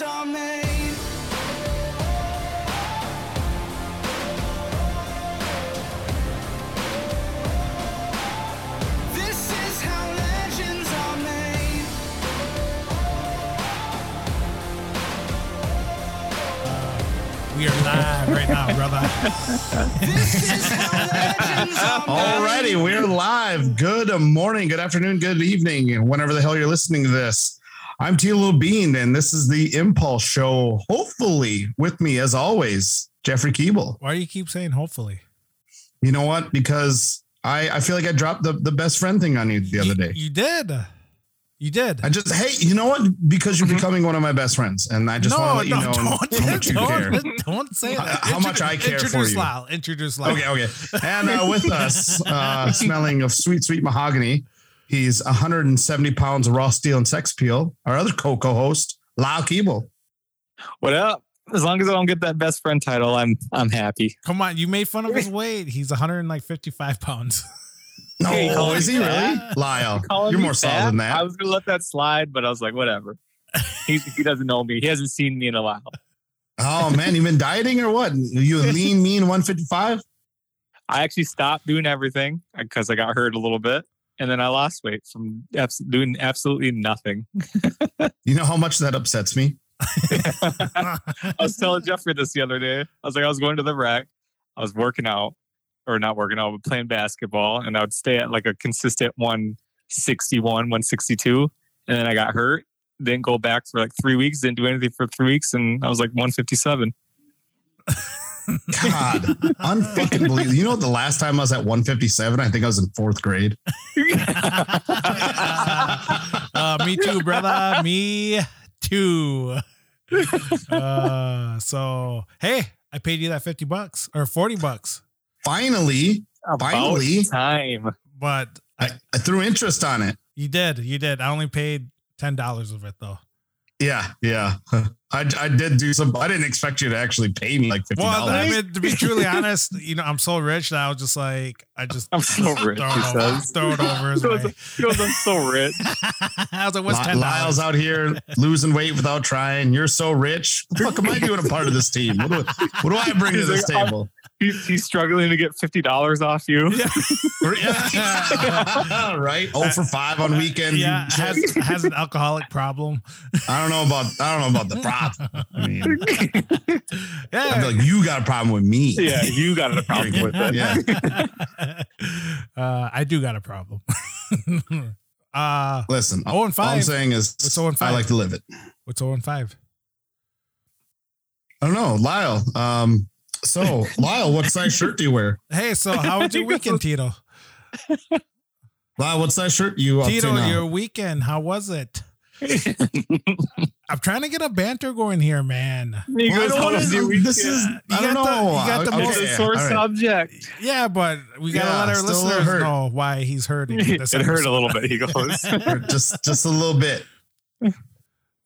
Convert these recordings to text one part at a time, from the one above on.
legends are made. This is how legends are made. We are live right now, brother. This is how legends are made. Alrighty, we're live. Good morning, good afternoon, good evening, whenever the hell you're listening to this. I'm Tito Bean, and this is the Impulse Show. Hopefully, with me as always, Jeffrey Keeble. Why do you keep saying hopefully? You know what? Because I, I feel like I dropped the, the best friend thing on you the other day. You did. You did. I just hey, you know what? Because you're becoming one of my best friends, and I just want to let you know don't, how much you care. don't, don't say that. How- much I care for introduce you. Lyle. Introduce Lyle. Okay, okay. And uh, with us, uh, smelling of sweet, sweet mahogany, he's 170 pounds of raw steel and sex appeal. Our other co-co-host, Lyle Keeble. What up? As long as I don't get that best friend title, I'm I'm happy. Come on, you made fun of his weight. He's 155 pounds. No, Hey, you is he fat? really? Lyle, Calling you're me more solid fat? than I was gonna let that slide, but I was like, whatever. He he doesn't know me. He hasn't seen me in a while. Oh man, you been dieting or what? You a lean, mean 155? I actually stopped doing everything because I got hurt a little bit, and then I lost weight from abs- doing absolutely nothing. You know how much that upsets me? I was telling Jeffrey this the other day. I was like, I was going to the rec, I was working out, or not working out, but playing basketball, and I would stay at like a consistent 161, 162. And then I got hurt, didn't go back for like three weeks, didn't do anything for three weeks, and I was like 157. God, unfucking believable. You know, the last time I was at 157, I think I was in fourth grade. uh, me too, brother. Me too. Uh, so hey, I paid you that 50 bucks or 40 bucks, Finally, Finally. Time. but I, I threw interest on it. you did. You did. I only paid $10 of it though. Yeah, yeah. I, I did do some. I didn't expect you to actually pay me like fifty dollars. Well, I dollars. mean, to be truly honest, you know, I'm so rich that I was just like, I just I'm so rich, throw he it over, says. throw it over his He goes, way. he goes, I'm so rich. I was like, what's ten Lyle's dollars? out here losing weight without trying. You're so rich. What the fuck am I doing a part of this team? What do, what do I bring to this like, table? He's, he's struggling to get Oh, $50 off you. Yeah. right. Oh for five on uh, weekend. Yeah, has, has an alcoholic problem. I don't know about. I don't know about the problem. I mean, I Yeah, feel like you got a problem with me. Yeah, you got a problem with it. Yeah. uh, I do got a problem. uh, Listen. Oh, and All I'm saying is, What's oh and I like to live it. what's 0 and 5? I don't know, Lyle. Um. So, Lyle, what size shirt do you wear? Hey, so how was your weekend, Tito? Lyle, what size shirt you up to Tito, now? your weekend, how was it? I'm trying to get a banter going here, man. He goes, don't "How wanna- was your this is. You I don't got the- know. you got the I- most It's a sore all right. subject. Yeah, but we gotta Yeah, let our listeners hurt. know why he's hurting. It this hurt a little bit. He goes, just just a little bit.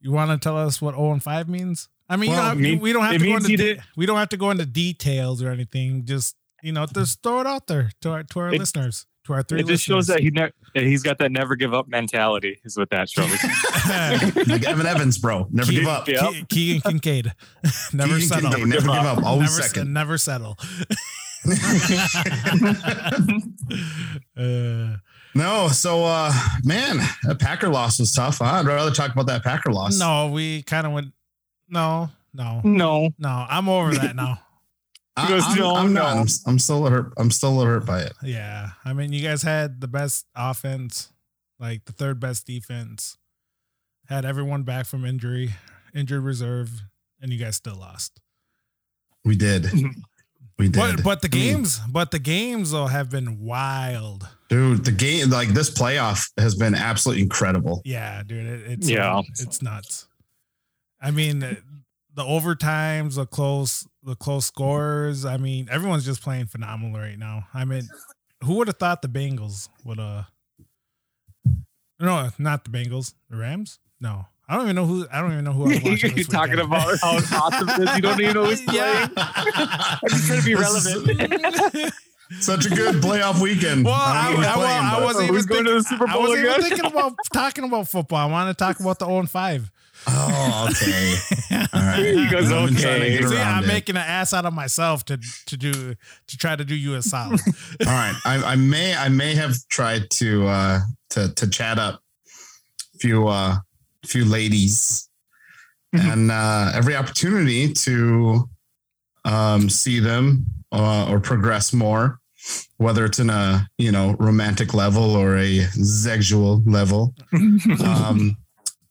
You want to tell us what 0 and 5 means? I mean, Well, don't have, mean- we don't have to go into de- we don't have to go into details or anything. Just you know, just throw it out there to our to our It- listeners, to our three. it just shows that he ne- he's got that never give up mentality. Is what that shows. Like Evan Evans, bro. Never Keep- give up. Yeah. Ke- Keegan Kincaid, never Keegan settle. Kincaid, never give up. Always never, second. never settle. uh, No, so uh man, that Packer loss was tough. Huh? I'd rather talk about that Packer loss. no, we kind of went. No, no, no, no. I'm over that now. I, He goes, am "No, I'm no." not. I'm, I'm still hurt. I'm still hurt by it. Yeah, I mean, you guys had the best offense, like the third best defense. Had everyone back from injury, injured reserve, and you guys still lost. We did. We did. But but the I mean, games, but the games though have been wild. dude, the game like this playoff has been absolutely incredible. Yeah, dude, it, it's Yeah. it's nuts. I mean, the the overtimes, the close, the close scores. I mean, everyone's just playing phenomenal right now. I mean, who would have thought the Bengals would uh No, not the Bengals. The Rams. No, I don't even know who. I don't even know who. I was watching You're this talking weekend. about how awesome it is. You don't even know who's playing. Yeah. I'm just trying to be relevant. Such a good playoff weekend. Well, I I, I, who's wa- playing, I wasn't Who's even going to the thinking- Super I wasn't even thinking about talking about football. I want to talk about the 0 and 5. Oh, okay. All right. He goes, I've been to okay. get See, I'm it. making an ass out of myself to to do to try to do you a solid. All right. I, I may I may have tried to uh to to chat up a few uh few ladies Mhm. and uh every opportunity to um see them uh, or progress more whether it's in a you know romantic level or a sexual level um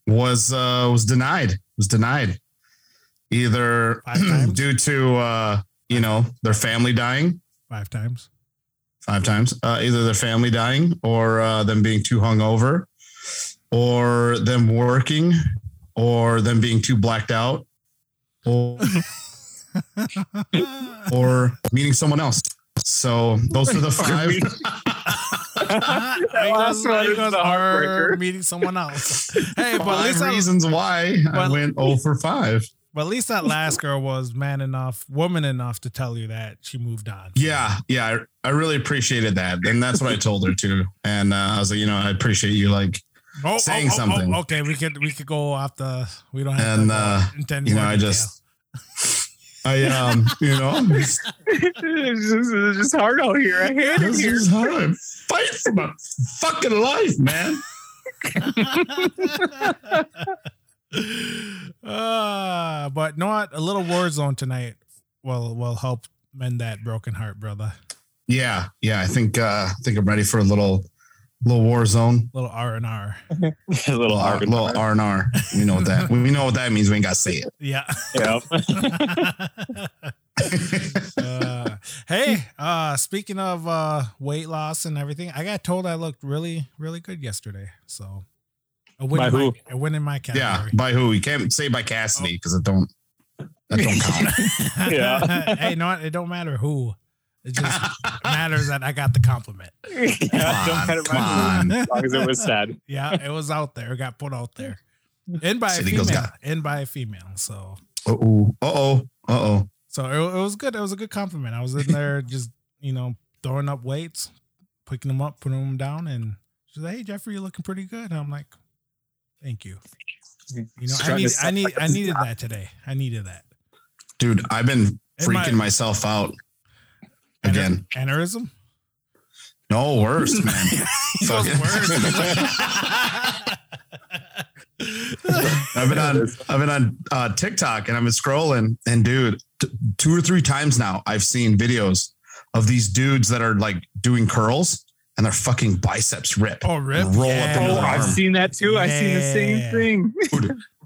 was uh was denied was denied either due to uh you know their family dying Five times. five times. Uh, either their family dying, or uh, them being too hungover, or them working, or them being too blacked out, or or meeting someone else. So those are the five. Last one the heartbreaker. meeting someone else. Hey, but at Five least reasons why I went 0 for 5. but at least that last girl was man enough, woman enough to tell you that she moved on. Yeah, yeah, I, I really appreciated that, and that's what I told her too. And uh, I was like, you know, I appreciate you like, Oh, saying oh, oh, oh, something. okay, we could we could go off the. We don't have and to. uh, intend you know, I just, I um, you know, it's, just, it's just hard out here. I hate it This here. is how I fight for my fucking life, man. uh, but not? A little war zone tonight will will help mend that broken heart, brother. Yeah, yeah. I think uh I think I'm ready for a little little war zone. Little R and R. a little Little R, hard. little R and R. We know what that we know what that means. We ain't gotta say Yeah. Yep. it. uh, hey, uh, speaking of uh, weight loss and everything, I got told I looked really, really good yesterday. So a win, By in my, who? a win in my category. yeah. By who? You can't say by Cassidy because it don't that don't count. Yeah. hey, no. It don't matter who. It just matters that I got the compliment. yeah, don't on, come on. as long as it was said. Yeah, it was out there. It got put out there. And by a City girls female. got- And by a female. So Uh oh. Uh oh. Uh oh. so it, it was good. It was a good compliment. I was in there just, you know, throwing up weights, picking them up, putting them down, and she's like, Hey Jeffrey, you're looking pretty good. And I'm like, Thank you. You know, I need I need I needed that today. I needed that. Dude, I've been freaking my- myself out again. Aneurysm? No, worse, man. He Fucking- worse. I've been on I've been on uh, TikTok and I've been scrolling and dude, t- two or three times now I've seen videos of these dudes that are like doing curls and their fucking biceps rip. oh, rip. Roll up yeah. into Oh, the I've seen that too. I've seen the same Yeah. thing.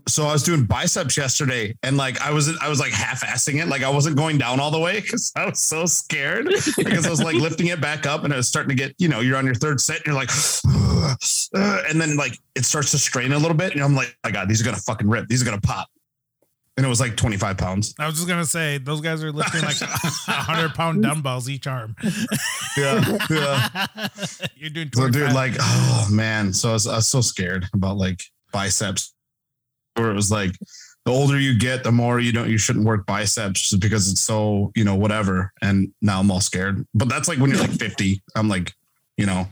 So I was doing biceps yesterday and like I was I was like half-assing it. Like I wasn't going down all the way because I was so scared because I was like lifting it back up and it was starting to get, you know, you're on your third set and you're like, and then like it starts to strain a little bit. And I'm like, oh my God, these are gonna fucking rip. These are gonna pop. And it was like 25 pounds. I was just gonna say those guys are lifting like hundred pound dumbbells each arm. Yeah. Yeah. You're doing So, dude, like, oh man. So I was, I was so scared about like biceps, where it was like, the older you get, the more you don't, you shouldn't work biceps just because it's so, you know, whatever. And now I'm all scared. But that's like when you're like 50. I'm like, you know,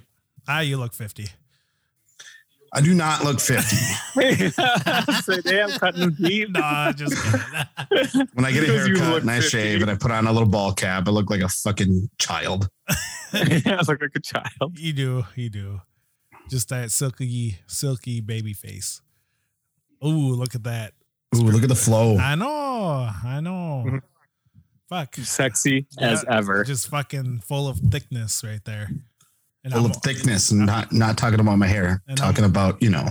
ah, you look fifty. I do not look 50. so damn cutting deep. Nah, just kidding. When I get a haircut and I 50. shave and I put on a little ball cap, I look like a fucking child. I look like a child. you do, you do. Just that silky, silky baby face. Ooh, look at that. Ooh, look at the flow. I know, I know. Mhm. Fuck, Sexy as ever. just fucking full of thickness right there. And Full I'm- of thickness and not not talking about my hair. And talking about, you know,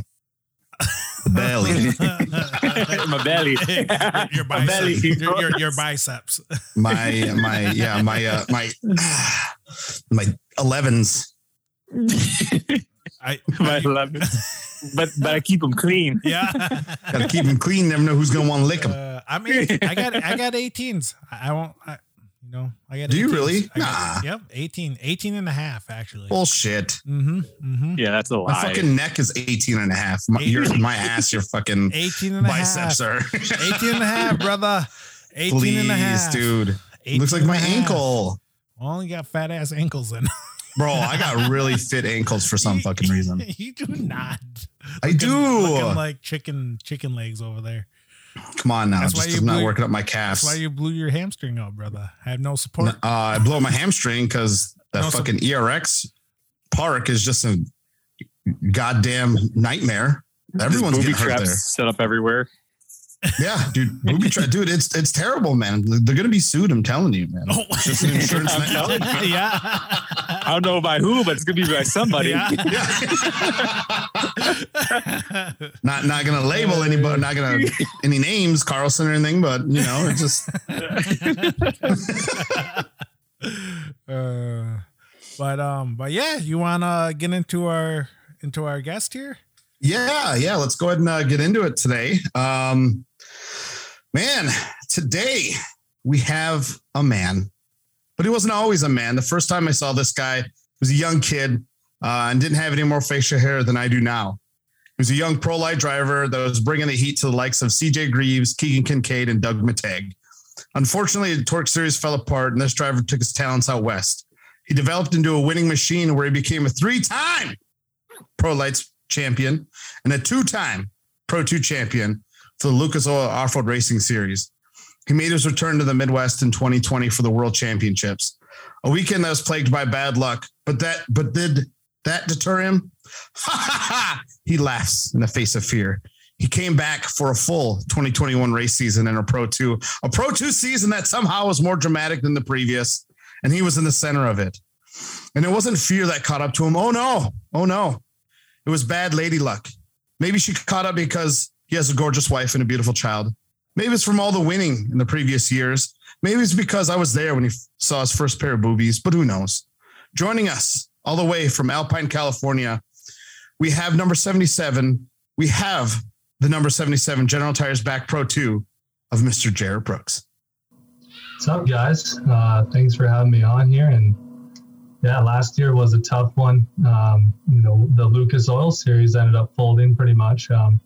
belly. My belly. your, your My belly. biceps. Your, your, your biceps. my my yeah my uh my my 11s I, love it, But but I keep them clean. yeah. gotta keep them clean never know who's gonna want to lick them Uh, I mean, I got I got 18s. I, I won't. I, you know, I got. Do you really? I got- Nah. Yep, 18, 18 and a half actually. bullshit Mm-hmm. Mm-hmm. Yeah, that's a lie. my fucking neck is 18 and a half my, your, my ass your fucking 18 and a half. biceps are 18 and a half, brother. 18 and a half. dude looks like my and a half. ankle Well, you got fat ass ankles then. Bro, I got really fit ankles for some fucking reason. You do not. I Looking- do. Looking like chicken chicken legs over there. Come on now, That's just why you is not blew- working up my calves. That's why you blew your hamstring out, brother. I have no Uh, support. I blow my hamstring because that No, so- fucking ERX park is just a goddamn nightmare. Everyone's booby getting hurt traps there. set up everywhere. Yeah, dude, booby trap, dude. It's it's terrible, man. They're gonna be sued. I'm telling you, man. Oh, It's just an insurance. I'm telling yeah. I don't know by who, but it's gonna be by somebody. Yeah. Yeah. not not gonna label anybody, not gonna any names, Carlson or anything, but you know, it's just uh, but um, but yeah, you wanna get into our into our guest here? yeah, yeah. Let's go ahead and uh, get into it today. Um, man, today we have a man, but he wasn't always a man. The first time I saw this guy he was a young kid uh, and didn't have any more facial hair than I do now. He was a young pro light driver that was bringing the heat to the likes of CJ Greaves, Keegan Kincaid, and Doug Mittag. Unfortunately, the TORC Series fell apart, and this driver took his talents out west. He developed into a winning machine where he became a three-time Pro Lights champion and a two-time Pro 2 champion for the Lucas Oil Off-Road Racing Series. He made his return to the Midwest in 2020 for the World Championships. A weekend that was plagued by bad luck, but that but did that deter him? Ha ha ha! he laughs in the face of fear. He came back for a full 2021 race season in a Pro 2, a Pro 2 season that somehow was more dramatic than the previous, and he was in the center of it. And it wasn't fear that caught up to him. Oh no, oh no. It was bad lady luck. Maybe she caught up because he has a gorgeous wife and a beautiful child. Maybe it's from all the winning in the previous years. Maybe it's because I was there when he saw his first pair of boobies, but who knows? Joining us all the way from Alpine, California, we have number 77. We have the number 77 General Tires Back Pro 2 of Mr. Jerett Brooks. What's up, guys? Uh, thanks for having me on here. And yeah, last year was a tough one. Um, you know, the Lucas Oil Series ended up folding pretty much um,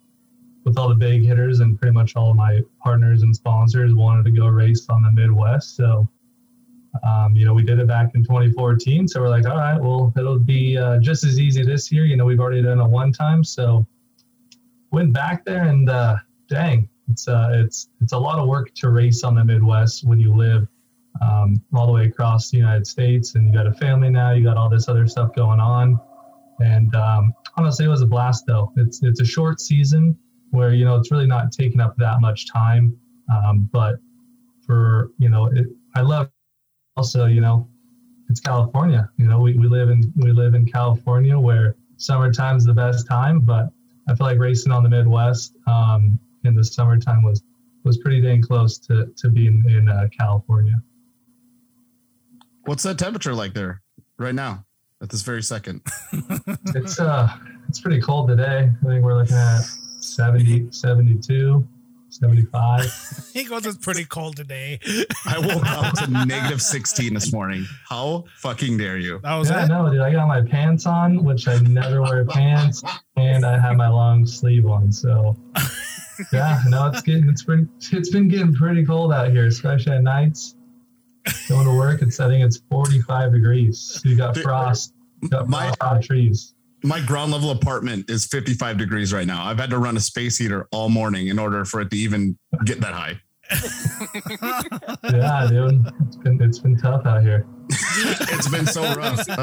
with all the big hitters, and pretty much all of my partners and sponsors wanted to go race on the Midwest. So, um, you know, we did it back in 2014. So we're like, all right, well, it'll be uh, just as easy this year. You know, we've already done it one time. So went back there and uh, dang, it's uh, it's it's a lot of work to race on the Midwest when you live um, all the way across the United States, and you got a family now. You got all this other stuff going on, and um, honestly, it was a blast. Though it's it's a short season where you know it's really not taking up that much time, um, but for you know, it, I love also you know it's California. You know, we, we live in we live in California where summertime's the best time, but I feel like racing on the Midwest um, in the summertime was was pretty dang close to to being in uh, California. What's that temperature like there right now at this very second? It's uh it's pretty cold today. I think we're looking at 70, 72, 75. he goes, it's pretty cold today. I woke up to negative 16 this morning. How fucking dare you? That was yeah, it. no, dude. I got my pants on, which I never wear pants, and I have my long sleeve on. So yeah, no, it's getting it's pretty it's been getting pretty cold out here, especially at nights. Going to work, it's I think it's 45 degrees. So you got frost, you got My- frost on the trees. My ground level apartment is 55 degrees right now. I've had to run a space heater all morning in order for it to even get that high. Yeah, dude, it's been it's been tough out here. it's been so rough.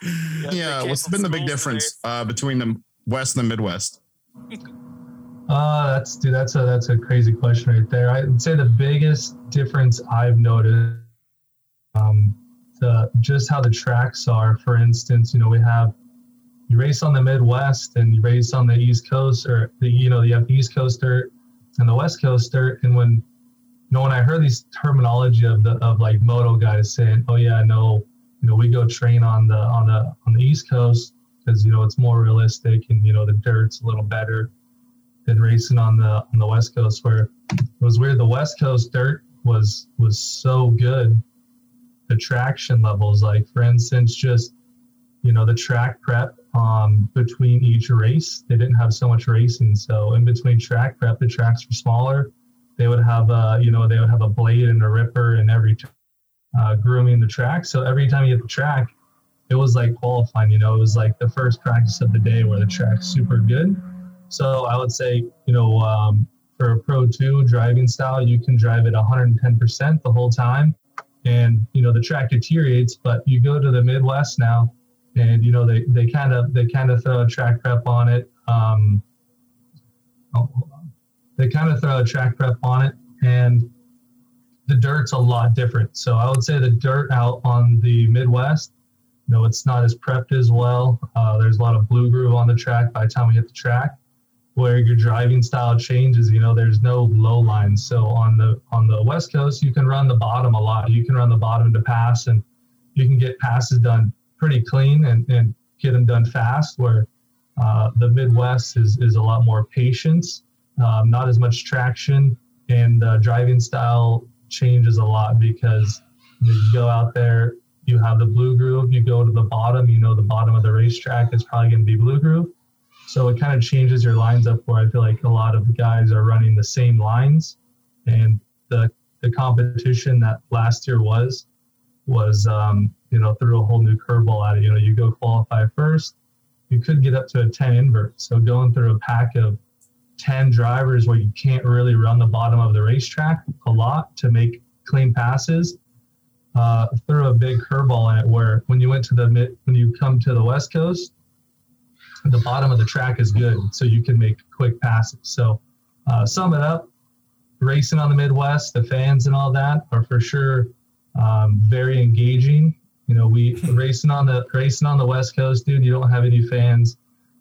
Uh, yeah, they what's canceled been the big difference uh, between the West and the Midwest? Uh, that's dude, that's a that's a crazy question right there. I'd say the biggest difference I've noticed, um, the just how the tracks are. For instance, you know, we have you race on the Midwest and you race on the East Coast, or the you know you have the East Coast dirt and the West Coast dirt. And when you know when I heard these terminology of the of like moto guys saying, "Oh yeah, no, you know we go train on the on the on the East Coast because you know it's more realistic and you know the dirt's a little better." than racing on the on the West Coast, where it was weird. The West Coast dirt was was so good. The traction levels, like for instance, just you know the track prep um, between each race, they didn't have so much racing. So in between track prep, the tracks were smaller. They would have a you know they would have a blade and a ripper and every uh, grooming the track. So every time you hit the track, it was like qualifying. You know, it was like the first practice of the day where the track's super good. So I would say, you know, um, for a Pro 2 driving style, you can drive it 110% the whole time. And, you know, the track deteriorates, but you go to the Midwest now and, you know, they, they kind of, they kind of throw a track prep on it. Um, oh, on. They kind of throw a track prep on it and the dirt's a lot different. So I would say the dirt out on the Midwest, you know, it's not as prepped as well. Uh, there's a lot of blue groove on the track by the time we hit the track where your driving style changes you know there's no low lines so on the on the west coast you can run the bottom a lot you can run the bottom to pass and you can get passes done pretty clean and, and get them done fast where uh, the midwest is, is a lot more patience um, not as much traction and uh, driving style changes a lot because you, know, you go out there you have the blue groove you go to the bottom you know the bottom of the racetrack is probably going to be blue groove so it kind of changes your lines up where I feel like a lot of the guys are running the same lines. And the, the competition that last year was, was, um, you know, threw a whole new curveball at it. You know, you go qualify first, you could get up to a 10 invert. So going through a pack of 10 drivers where you can't really run the bottom of the racetrack a lot to make clean passes, uh, threw a big curveball in it where when you went to the mid, when you come to the West Coast, the bottom of the track is good, so you can make quick passes. So, uh, sum it up, racing on the Midwest, the fans and all that are for sure um, very engaging. You know, we racing on the racing on the West Coast, dude. You don't have any fans.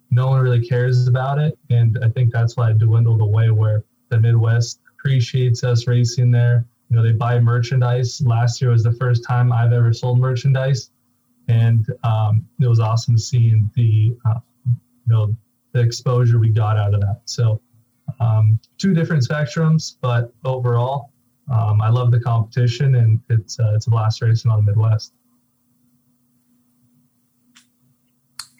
No one really cares about it, and I think that's why it dwindled away. Where the Midwest appreciates us racing there. You know, they buy merchandise. Last year was the first time I've ever sold merchandise, and um, it was awesome seeing the uh, you know the exposure we got out of that. So um, two different spectrums, but overall, um, I love the competition, and it's uh, it's a blast racing on the Midwest.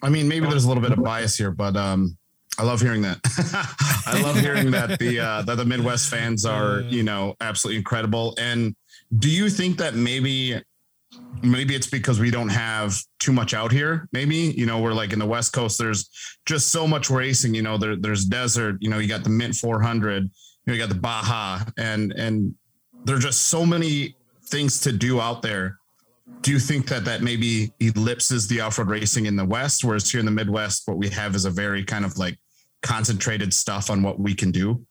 I mean, maybe there's a little bit of bias here, but um, I love hearing that. I love hearing that the uh, that the Midwest fans are, you know, absolutely incredible. And do you think that maybe maybe it's because we don't have too much out here maybe you know we're like in the west coast there's just so much racing you know there, there's desert you know you got the mint 400 you, know, you got the baja and and there are just so many things to do out there do you think that that maybe ellipses the off-road racing in the west whereas here in the midwest what we have is a very kind of like concentrated stuff on what we can do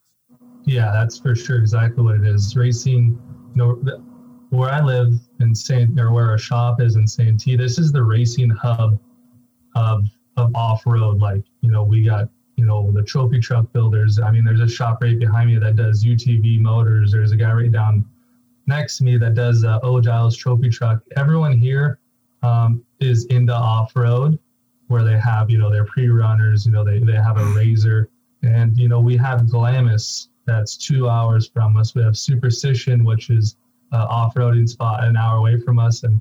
yeah that's for sure exactly what it is racing you know where I live in Saint or where our shop is in Santee, this is the racing hub of of off road. Like you know, we got you know the trophy truck builders. I mean, there's a shop right behind me that does UTV motors. There's a guy right down next to me that does uh, O Giles trophy truck. Everyone here um, is into off road, where they have you know their pre runners. You know, they they have a razor, and you know we have Glamis that's two hours from us. We have Superstition, which is uh, off-roading spot an hour away from us and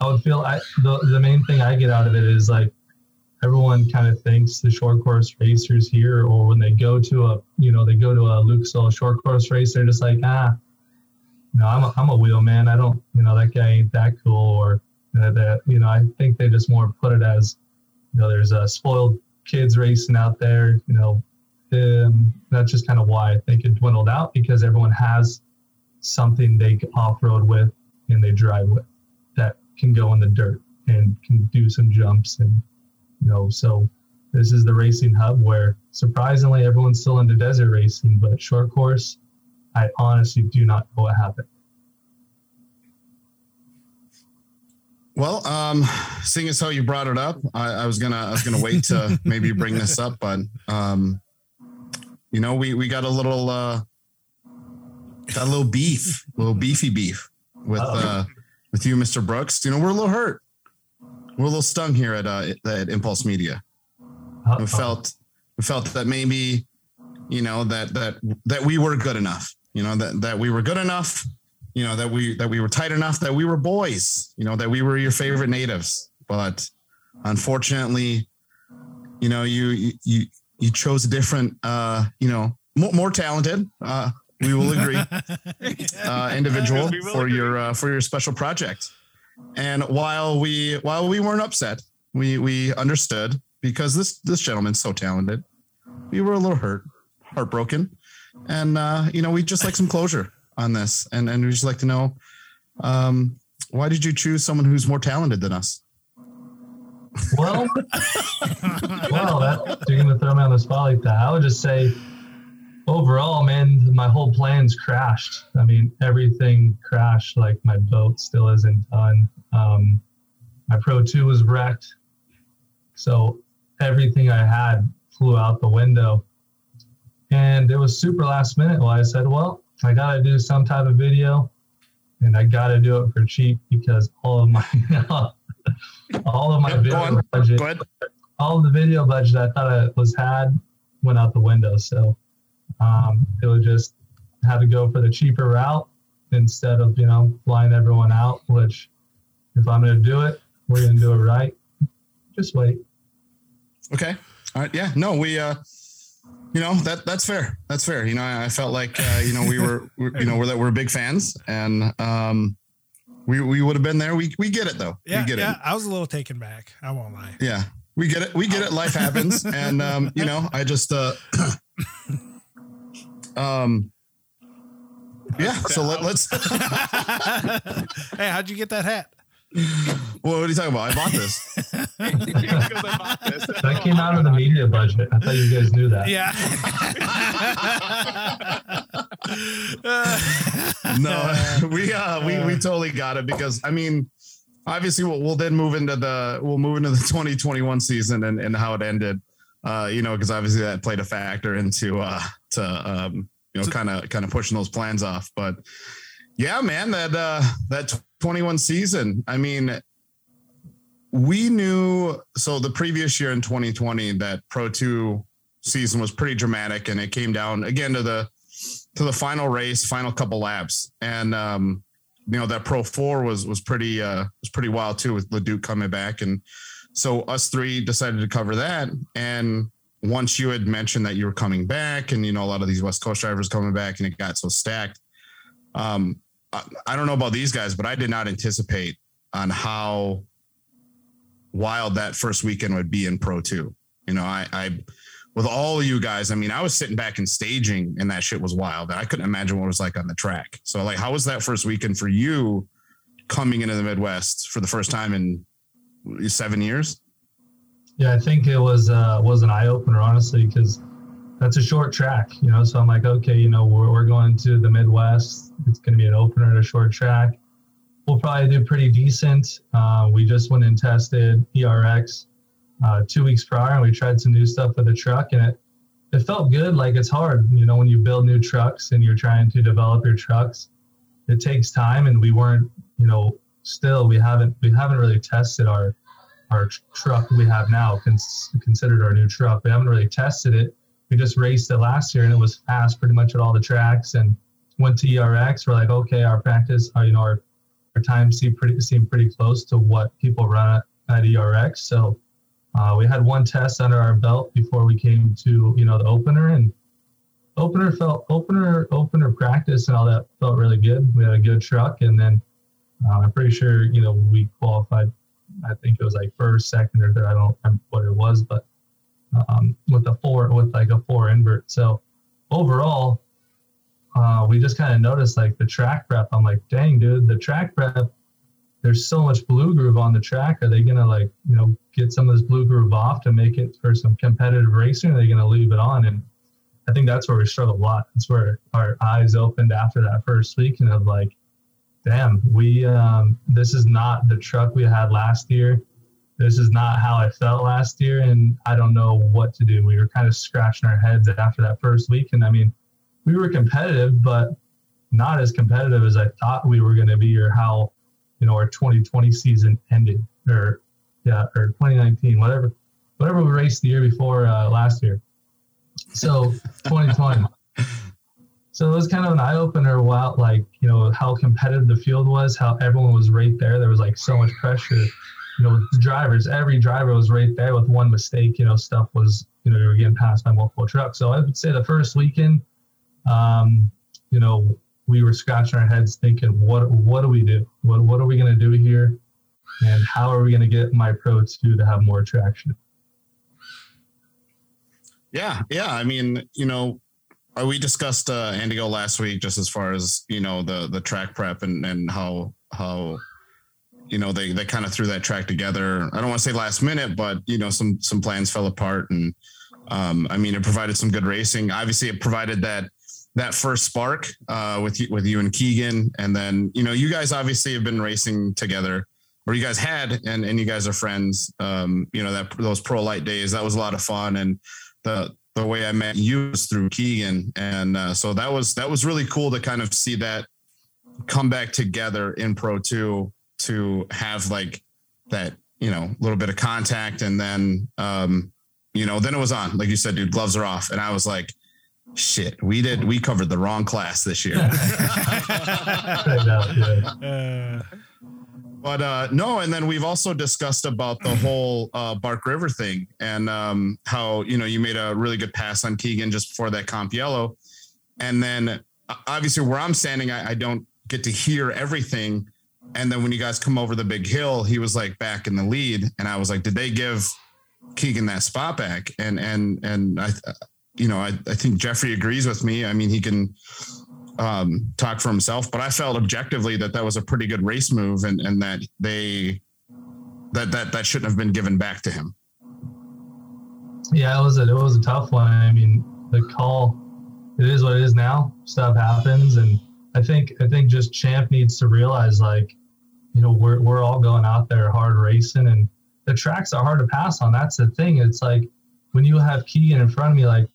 i would feel i the, the main thing i get out of it is like everyone kind of thinks the short course racers here or when they go to a you know they go to a Lucas short course race they're just like ah no i'm a, I'm a wheel man. I don't you know that guy ain't that cool or uh, that you know i think they just more put it as you know there's a spoiled kids racing out there you know. Um, that's just kind of why i think it dwindled out because everyone has something they off road with and they drive with that can go in the dirt and can do some jumps and you know so this is the racing hub where surprisingly everyone's still into desert racing but short course i honestly do not know what happened well um seeing as how you brought it up i, I was gonna i was gonna wait to maybe bring this up but um you know we we got a little uh Got a little beef, a little beefy beef with uh with you, Mr. Brooks. You know, we're a little hurt. We're a little stung here at uh at Impulse Media. We felt we felt that maybe, you know, that that that we were good enough. You know, that that we were good enough, you know, that we that we were tight enough, that we were boys, you know, that we were your favorite natives. But unfortunately, you know, you you you chose a different uh, you know, more, more talented, uh, we will agree. Uh, individual will for agree. your uh, for your special project. And while we while we weren't upset, we we understood because this this gentleman's so talented. We were a little hurt, heartbroken, and uh, you know we just like some closure on this, and and we just like to know um, why did you choose someone who's more talented than us? Well, well, that, you're gonna throw me on the spot like that. I would just say, overall, man, my whole plans crashed. I mean, everything crashed. Like my boat still isn't done. Um, my Pro Two was wrecked, so everything I had flew out the window. And it was super last minute. Well, I said, well, I got to do some type of video and I got to do it for cheap because all of my, all of my Yep, video on. budget, all of the video budget I thought I was had went out the window. So um, it was just had to go for the cheaper route instead of, you know, flying everyone out, which if I'm going to do it, we're going to do it right. Just wait. Okay. All right. Yeah. No, we, uh, you know, that that's fair. That's fair. You know, I, I felt like, uh, you know, we were, we, you know, we're that we're big fans and, um, we, we would have been there. We, we get it though. Yeah, we get yeah. it. I was a little taken back. I won't lie. Yeah. We get it. We get it. Life happens. And, um, you know, I just, uh, um, yeah. So let, let's, hey, how'd you get that hat? Well, what are you talking about? I bought this. That came out of the media budget. I thought you guys knew that. Yeah. no, we uh we we totally got it because I mean, obviously we'll, we'll then move into the we'll move into the 2021 season and, and how it ended. Uh, you know, because obviously that played a factor into uh to um you know kind of kind of pushing those plans off. But yeah, man, that uh that 21 season. I mean, we knew so the previous year in 2020 that Pro 2 season was pretty dramatic and it came down again to the to the final race, final couple laps, and um, you know that Pro Four was was pretty uh, was pretty wild too with Leduc coming back, and so us three decided to cover that. And once you had mentioned that you were coming back, and you know a lot of these West Coast drivers coming back, and it got so stacked. Um, I, don't know about these guys, but I did not anticipate on how wild that first weekend would be in Pro Two. You know, I, I with all you guys, I mean, I was sitting back and staging and that shit was wild. I couldn't imagine what it was like on the track. So like, how was that first weekend for you coming into the Midwest for the first time in seven years? Yeah, I think it was uh, was an eye opener, honestly, because that's a short track, you know. So I'm like, okay, you know, we're, we're going to the Midwest. It's going to be an opener at a short track. We'll probably do pretty decent. Uh, we just went and tested ERX uh, two weeks prior, and we tried some new stuff with the truck, and it it felt good. Like it's hard, you know, when you build new trucks and you're trying to develop your trucks. It takes time, and we weren't, you know, still we haven't we haven't really tested our our truck we have now, cons- considered our new truck. We haven't really tested it. We just raced it last year and it was fast pretty much at all the tracks and went to ERX. We're like, okay, our practice, our, you know, our, our time seemed pretty, seemed pretty close to what people run at, at ERX. So uh, we had one test under our belt before we came to, you know, the opener and opener felt opener, opener practice and all that felt really good. We had a good truck and then uh, I'm pretty sure, you know, we qualified I think it was like first, second, or third. I don't remember what it was, but um, with a four, with like a four invert. So overall, uh, we just kind of noticed like the track prep. I'm like, dang, dude, the track prep. There's so much blue groove on the track. Are they gonna like, you know, get some of this blue groove off to make it for some competitive racing? Or are they gonna leave it on? And I think that's where we struggled a lot. That's where our eyes opened after that first week, and of like, damn, we um, this is not the truck we had last year. This is not how I felt last year, and I don't know what to do. We were kind of scratching our heads after that first week, and I mean, we were competitive, but not as competitive as I thought we were going to be, or how you know our 2020 season ended, or yeah, or 2019, whatever, whatever we raced the year before uh, last year. So 2020. So it was kind of an eye opener about like, you know, how competitive the field was, how everyone was right there. There was like so much pressure. You know, with the drivers, every driver was right there with one mistake, you know, stuff was, you know, you were getting passed by multiple trucks. So I would say the first weekend, um, you know, we were scratching our heads thinking, what what do we do? What what are we gonna do here? and how are we going to get my Pro 2 to have more traction? Yeah, yeah. I mean, you know, uh, we discussed uh, Antigo last week, just as far as you know the the track prep and and how how you know they they kind of threw that track together. I don't want to say last minute, but you know some some plans fell apart, and um, I mean it provided some good racing. Obviously, it provided that that first spark uh, with you, with you and Keegan, and then you know you guys obviously have been racing together, or you guys had, and and you guys are friends. Um, you know that those pro light days that was a lot of fun, and the the way I met you was through Keegan, and uh, so that was that was really cool to kind of see that come back together in Pro Two to have like that you know little bit of contact, and then um, you know then it was on. Like you said, dude, gloves are off, and I was like, shit, we did we covered the wrong class this year. Right now, yeah. Uh, But uh, no, and then we've also discussed about the whole uh, Bark River thing and um, how you know you made a really good pass on Keegan just before that comp yellow, and then obviously where I'm standing, I, I don't get to hear everything. And then when you guys come over the big hill, he was like back in the lead, and I was like, did they give Keegan that spot back? And and and I, you know, I, I think Jeffrey agrees with me. I mean, he can um, talk for himself, but I felt objectively that that was a pretty good race move, and and that they that that that shouldn't have been given back to him. Yeah, it was a it was a tough one. I mean, the call, it is what it is now. Stuff happens, and I think I think just Champ needs to realize like, you know, we're we're all going out there hard racing, and the tracks are hard to pass on. That's the thing. It's like when you have Keegan in front of me, like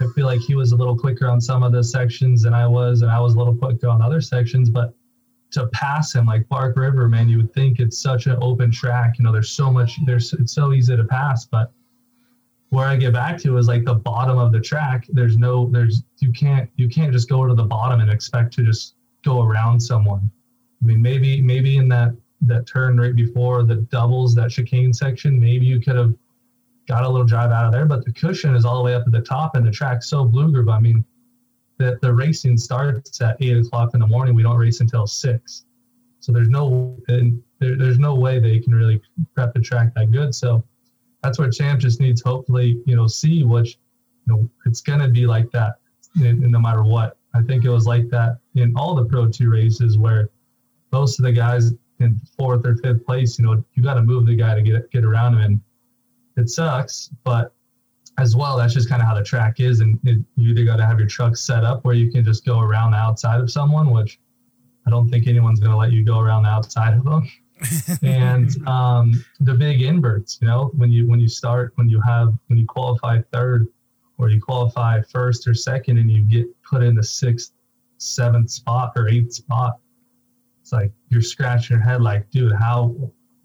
I feel like he was a little quicker on some of the sections than I was, and I was a little quicker on other sections, but to pass him like Bark River, man, you would think it's such an open track. You know, there's so much, there's it's so easy to pass, but where I get back to is like the bottom of the track. There's no, there's you can't you can't just go to the bottom and expect to just go around someone. I mean, maybe maybe in that that turn right before the doubles, that chicane section, maybe you could have got a little drive out of there, but the cushion is all the way up at the top, and the track's so blue groove. I mean, the the racing starts at eight o'clock in the morning. We don't race until six, so there's no and there, there's no way they can really prep the track that good. So that's where Champ just needs hopefully you know see which you know it's gonna be like that in, in no matter what. I think it was like that in all the Pro Two races where most of the guys in fourth or fifth place, you know, you got to move the guy to get get around him, and it sucks. But as well, that's just kind of how the track is, and it, you either got to have your truck set up where you can just go around the outside of someone, which I don't think anyone's going to let you go around the outside of them. and um, the big inverts, you know, when you when you start when you have when you qualify third or you qualify first or second and you get put in the sixth, seventh spot or eighth spot, it's like you're scratching your head like, dude, how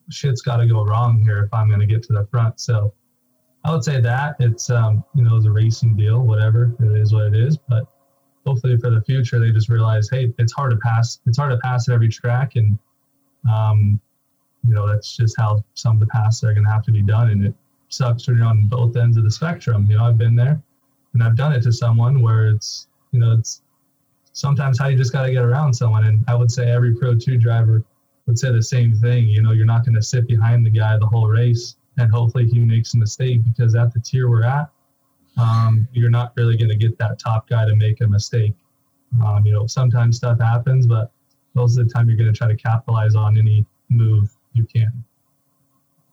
shit's got to go wrong here if I'm going to get to the front. So I would say that it's um, you know it's a racing deal, whatever it is, what it is. But hopefully for the future, they just realize, hey, it's hard to pass. It's hard to pass at every track, and um, you know that's just how some of the passes are going to have to be done. And it sucks when you're on both ends of the spectrum. You know, I've been there, and I've done it to someone where it's you know it's sometimes how you just got to get around someone. And I would say every Pro Two driver would say the same thing. You know, you're not going to sit behind the guy the whole race and hopefully he makes a mistake because at the tier we're at, um, you're not really going to get that top guy to make a mistake. Um, you know, sometimes stuff happens, but most of the time you're going to try to capitalize on any move you can.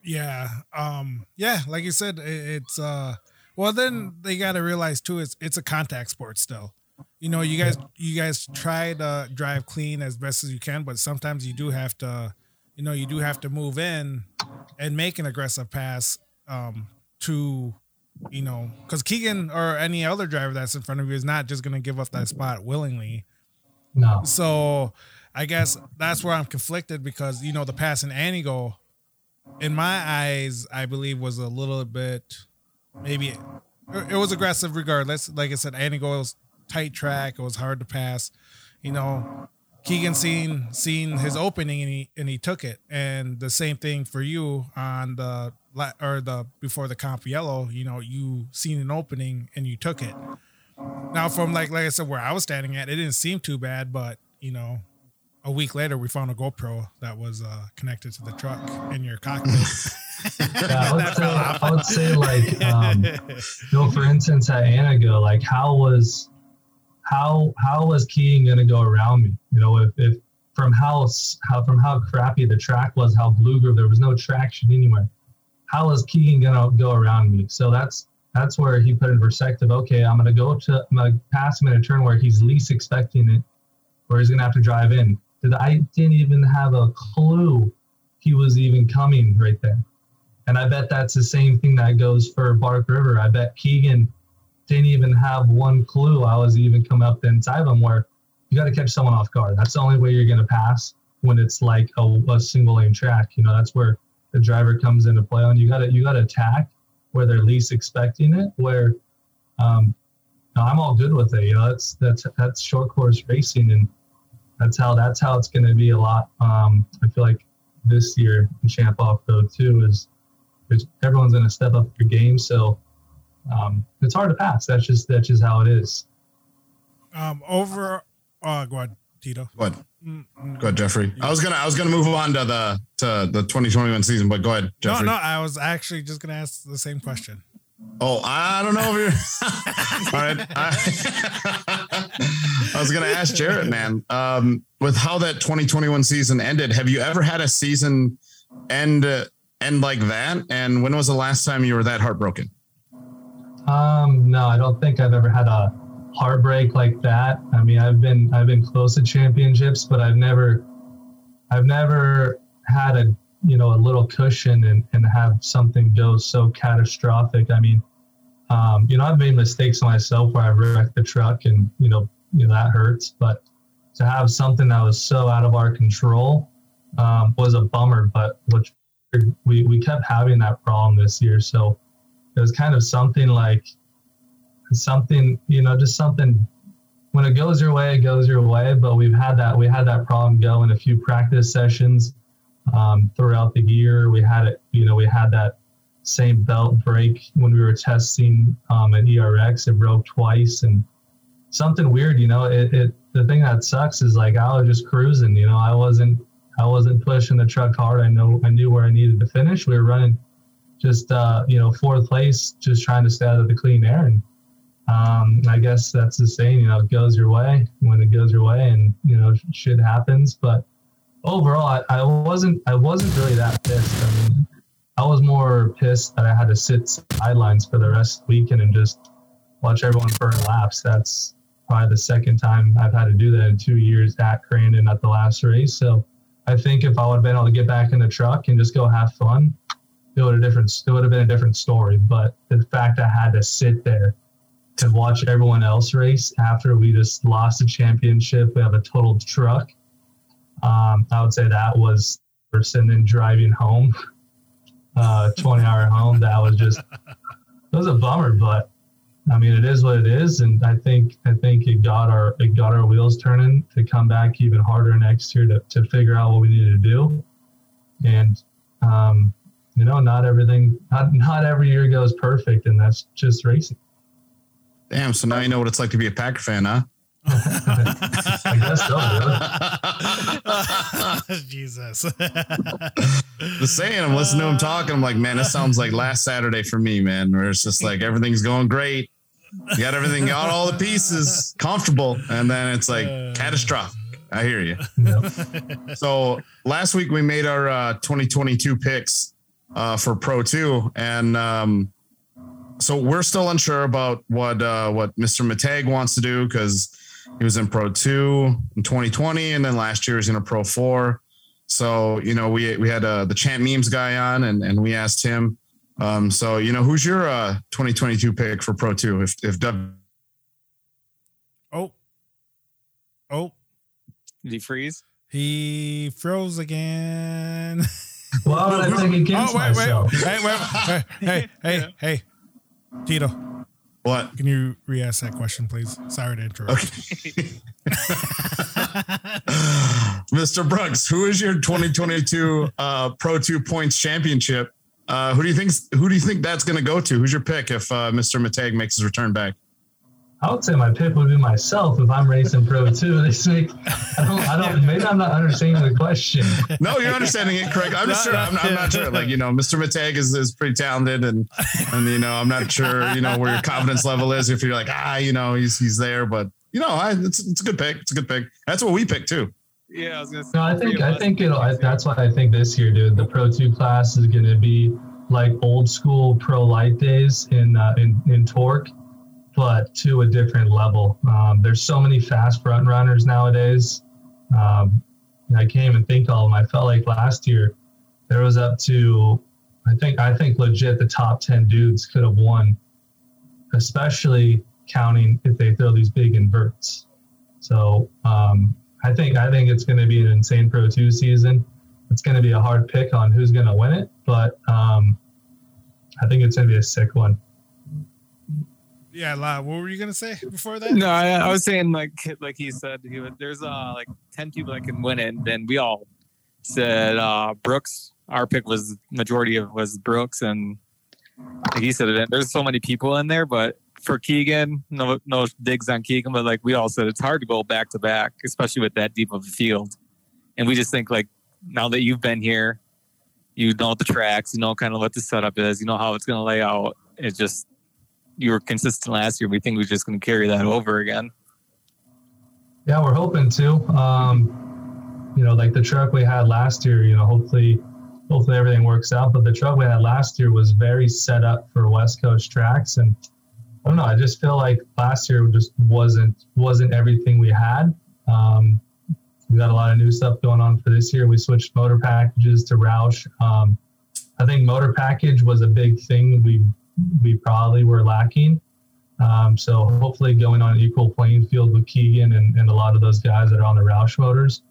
yeah. Um. Yeah. Like you said, it, it's uh. Well, then they got to realize too, it's it's a contact sport still. You know, you guys you guys try to drive clean as best as you can, but sometimes you do have to, you know, you do have to move in and make an aggressive pass um to you know because keegan or any other driver that's in front of you is not just going to give up that spot willingly. No, so i guess that's where i'm conflicted because you know the pass in Antigo in my eyes i believe was a little bit maybe it was aggressive regardless. Like i said Antigo was tight track it was hard to pass you know Keegan seen seen his opening and he and he took it, and the same thing for you on the or the before the comp yellow. You know, you seen an opening and you took it. Now, from like like I said, where I was standing at, it didn't seem too bad, but you know, a week later, we found a GoPro that was uh, connected to the truck in your cockpit. Yeah, I would say. I would say like, um, you know, for instance, at Antigo, like how was how how was Keegan gonna go around me? You know, if, if from how how from how crappy the track was, how blue there was no traction anywhere. How was Keegan gonna go around me? So that's that's where he put in perspective. Okay, I'm gonna go to gonna pass him in a turn where he's least expecting it, where he's gonna have to drive in. Did I didn't even have a clue he was even coming right there. And I bet that's the same thing that goes for Bark River. I bet Keegan didn't even have one clue I was even coming up inside of him where you got to catch someone off guard. That's the only way you're going to pass when it's like a, a single lane track. You know, that's where the driver comes into play on. You got to, you got to attack where they're least expecting it, where, um, no, I'm all good with it. You know, that's, that's, that's short course racing. And that's how, that's how it's going to be a lot. Um, I feel like this year in Champ Off Road too is, everyone's going to step up their game. So um, it's hard to pass. That's just that's just how it is. um, over. Uh, go ahead, Tito. Go ahead. Mm, mm. Go ahead, Jeffrey. I was gonna I was gonna move on to the to the 2021 season, but go ahead, No, Jeffrey. no, I was actually just gonna ask the same question. Oh, I don't know if you're all right. I, I was gonna ask Jerett, man. Um, with how that 2021 season ended, have you ever had a season end uh, end like that? And when was the last time you were that heartbroken? Um, no, I don't think I've ever had a heartbreak like that. I mean, I've been I've been close to championships, but I've never I've never had a you know a little cushion and, and have something go so catastrophic. I mean, um, you know, I've made mistakes myself where I've wrecked the truck and you know you know that hurts, but to have something that was so out of our control um, was a bummer. But which we we kept having that problem this year, so it was kind of something like something you know just something when it goes your way it goes your way but we've had that we had that problem go in a few practice sessions um, throughout the year. We had it you know we had that same belt break when we were testing um, at erx it broke twice and something weird you know it, it the thing that sucks is like i was just cruising you know i wasn't i wasn't pushing the truck hard. I know i knew where i needed to finish. We were running just uh, you know fourth place, just trying to stay out of the clean air. And um, I guess that's the saying, you know, it goes your way when it goes your way, and you know, shit happens. But overall, I, I wasn't I wasn't really that pissed. I mean, I was more pissed that I had to sit sidelines for the rest of the weekend and just watch everyone burn laps. That's probably the second time I've had to do that in two years at Crandon at the last race. So I think if I would have been able to get back in the truck and just go have fun, it would have different it would have been a different story. But the fact I had to sit there and watch everyone else race after we just lost the championship, we have a total truck. Um, I would say that was and then driving home, uh, 20 hour home. That was just it was a bummer, but I mean it is what it is, and I think I think it got our it got our wheels turning to come back even harder next year to, to figure out what we needed to do. And um, you know, not everything, not not every year goes perfect, and that's just racing. Damn. So now you know what it's like to be a Packer fan, huh? I guess so. Dude. Jesus. the saying, I'm listening to him talking. I'm like, man, this sounds like last Saturday for me, man. Where it's just like everything's going great. You got everything, got all the pieces comfortable, and then it's like catastrophic. I hear you. Yep. So last week we made our uh, 2022 picks uh, for Pro 2, and um, so we're still unsure about what uh, what Mr. Mittag wants to do because he was in Pro 2 in 2020, and then last year he was in a Pro 4. So you know we we had uh, the Champ Memes guy on, and and we asked him. Um, so you know who's your uh, 2022 pick for Pro 2 if if Doug oh. Oh. Did he freeze? He froze again. Why would I think against oh, wait, wait. myself? Hey, wait, hey, hey, hey, hey. Tito, what can you re ask that question, please? Sorry to interrupt. Okay. Mr. Brooks, who is your 2022 uh, Pro 2 points championship? Uh, who do you think who do you think that's going to go to? Who's your pick if uh, Mr. Mittag makes his return back? I would say my pick would be myself if I'm racing Pro 2. They make, I don't, I don't, maybe I'm not understanding the question. No, you're understanding it correct. I'm just sure. I'm, I'm not sure. Like you know, Mr. Mittag is, is pretty talented, and and you know, I'm not sure. You know where your confidence level is. If you're like ah, you know, he's he's there, but you know, I, it's it's a good pick. It's a good pick. That's what we pick too. Yeah, I was gonna say. No, I think I think it'll. I, that's why I think this year, dude, the Pro Two class is going to be like old school Pro Lite days in uh, in in TORC, but to a different level. Um, there's so many fast front runners nowadays. Um, I can't even think all of them. I felt like last year there was up to, I think I think legit the top ten dudes could have won, especially counting if they throw these big inverts. So um, I think I think it's going to be an insane Pro Two season. It's going to be a hard pick on who's going to win it, but um, I think it's going to be a sick one. Yeah, La, what were you gonna say before that? No, I, I was saying like like he said, he there's uh like ten people that can win it, and then we all said uh Brooks. Our pick was majority of was Brooks, and he said it. There's so many people in there, but for Keegan, no no digs on Keegan, but like we all said, it's hard to go back to back, especially with that deep of a field. And we just think like now that you've been here, you know the tracks, you know kind of what the setup is, you know how it's to lay out. It's just you were consistent last year. We think we're just going to carry that over again. Yeah, we're hoping to. Um, you know, like the truck we had last year. You know, hopefully, hopefully everything works out. But the truck we had last year was very set up for West Coast tracks, and I don't know. I just feel like last year just wasn't wasn't everything we had. Um, we got a lot of new stuff going on for this year. We switched motor packages to Roush. Um, I think motor package was a big thing we we probably were lacking. Um, so hopefully going on an equal playing field with Keegan and, and a lot of those guys that are on the Roush motors,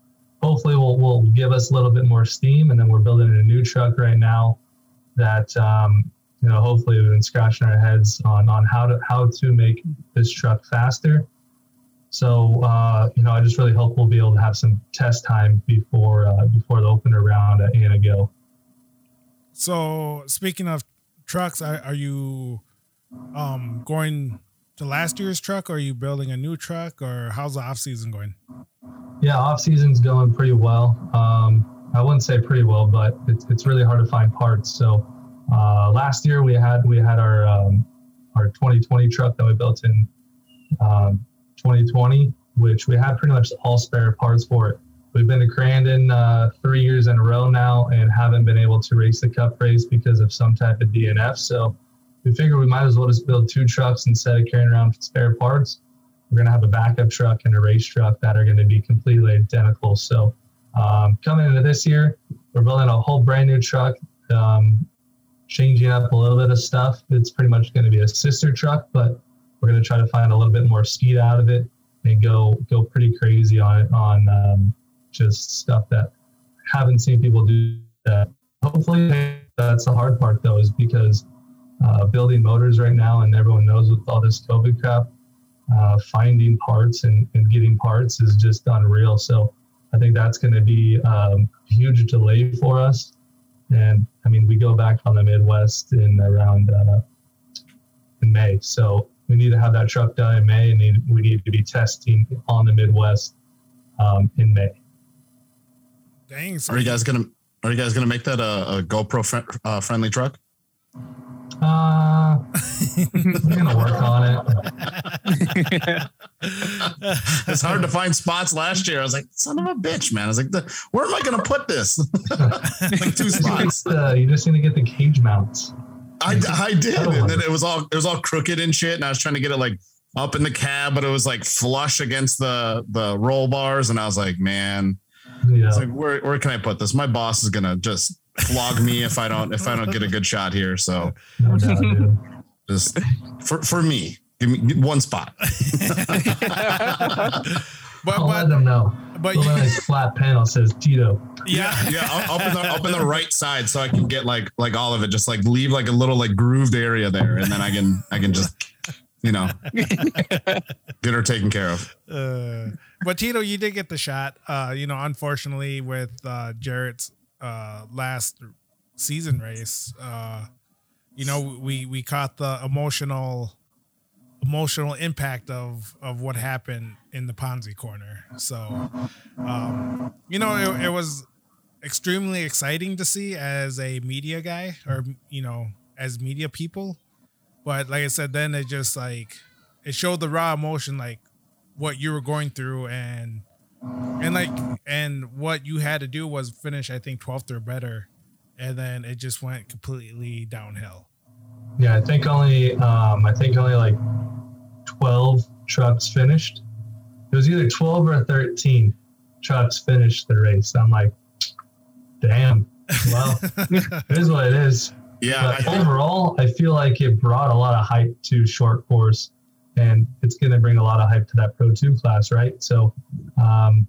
hopefully will will give us a little bit more steam. And then we're building a new truck right now that um, you know hopefully we've been scratching our heads on on how to how to make this truck faster. So uh, you know I just really hope we'll be able to have some test time before uh, before the opener round at Antigo. So speaking of trucks, are, are you um going to last year's truck or are you building a new truck or how's the off season going? Yeah, off season's going pretty well. Um, I wouldn't say pretty well, but it's, it's really hard to find parts. So uh, last year we had we had our um, our 2020 truck that we built in um, 2020, which we had pretty much all spare parts for it. We've been to Crandon uh, three years in a row now and haven't been able to race the Cup race because of some type of DNF. So we figured we might as well just build two trucks instead of carrying around spare parts we're going to have a backup truck and a race truck that are going to be completely identical. So um, coming into this year, we're building a whole brand new truck, um, changing up a little bit of stuff. It's pretty much going to be a sister truck, but we're going to try to find a little bit more speed out of it and go go pretty crazy on on um, just stuff that haven't seen people do. That hopefully that's the hard part though, is because uh, building motors right now, and everyone knows with all this COVID crap, uh, finding parts and, and getting parts is just unreal. So I think that's going to be um, a huge delay for us. And I mean, we go back on the Midwest in around uh, in May. So we need to have that truck done in May, and we need to be testing on the Midwest um, in May. Dang, so Are you guys gonna Are you guys gonna make that a, a GoPro fri uh, friendly truck? Uh, we're gonna work on it. It's hard to find spots last year. I was like, son of a bitch, man. I was like, where am I gonna put this? like two spots. Uh, you just need to get the cage mounts. I, I did, and then it was all it was all crooked and shit. And I was trying to get it like up in the cab, but it was like flush against the the roll bars, and I was like, man, Yeah. it's like where where can I put this? My boss is gonna just flog me if I don't if I don't get a good shot here. So No doubt, just for for me, give me one spot. but I'll let them know. but Put you, on nice flat panel says Tito. yeah, yeah, up up in the up in the right side, so I can get like like all of it. Just like leave like a little like grooved area there, and then I can I can just you know get her taken care of. Uh, but Tito, you did get the shot. Uh, you know, unfortunately, with uh, Jarrett's uh, last season race, uh, you know, we we caught the emotional emotional impact of of what happened in the Ponzi corner. So, um, you know, it, it was extremely exciting to see as a media guy or you know as media people but like i said then it just like it showed the raw emotion like what you were going through and and like and what you had to do was finish i think 12th or better and then it just went completely downhill Yeah, I think only um, I think only like twelve trucks finished. It was either twelve or thirteen trucks finished the race. I'm like, damn. Well, it is what it is. Yeah, think overall, I feel like it brought a lot of hype to short course, and it's going to bring a lot of hype to that Pro Two class, right? So, um,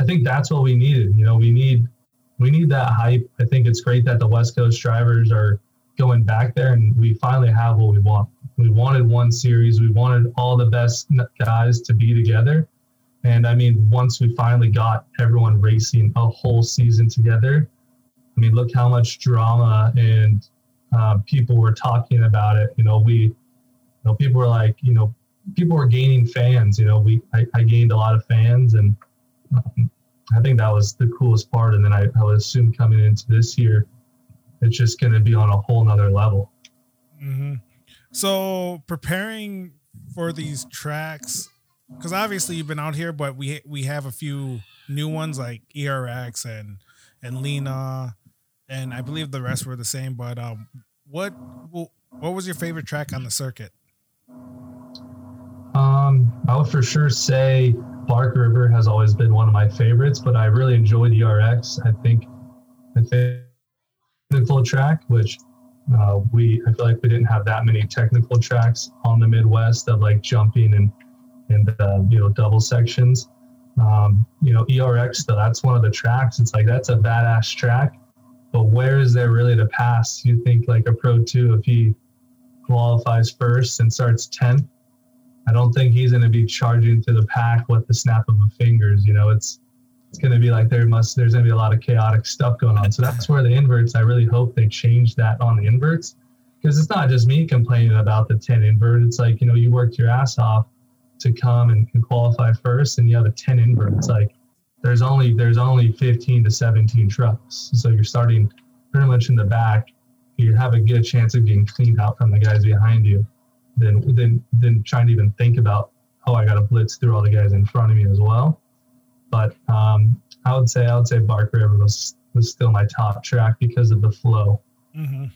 I think that's what we needed. You know, we need we need that hype. I think it's great that the West Coast drivers are going back there, and we finally have what we want. We wanted one series. We wanted all the best guys to be together. And I mean, once we finally got everyone racing a whole season together, I mean, look how much drama and um, people were talking about it. You know, we, you know, people were like, you know, people were gaining fans. You know, we, I, I gained a lot of fans, and um, I think that was the coolest part. And then I, I would assume coming into this year, it's just going to be on a whole nother level. hmm So preparing for these tracks, because obviously you've been out here, but we we have a few new ones like ERX and and Lena, and I believe the rest were the same. But um, what what was your favorite track on the circuit? Um, I would for sure say Bark River has always been one of my favorites, but I really enjoyed ERX. I think I think technical track, which uh, we I feel like we didn't have that many technical tracks on the Midwest of like jumping and and uh, you know double sections. Um, you know ERX though that's one of the tracks. It's like that's a badass track, but where is there really to pass? You think like a Pro Two if he qualifies first and starts 10th I don't think he's going to be charging to the pack with the snap of the fingers. You know, it's it's going to be like there must there's going to be a lot of chaotic stuff going on. So that's where the inverts. I really hope they change that on the inverts because it's not just me complaining about the 10 invert. It's like you know you worked your ass off to come and, and qualify first, and you have a 10 invert. It's like there's only there's only 15 to 17 trucks, so you're starting pretty much in the back. You have a good chance of getting cleaned out from the guys behind you than than than trying to even think about oh I got to blitz through all the guys in front of me as well. But um, I would say I would say Bark River was was still my top track because of the flow. Mm-hmm.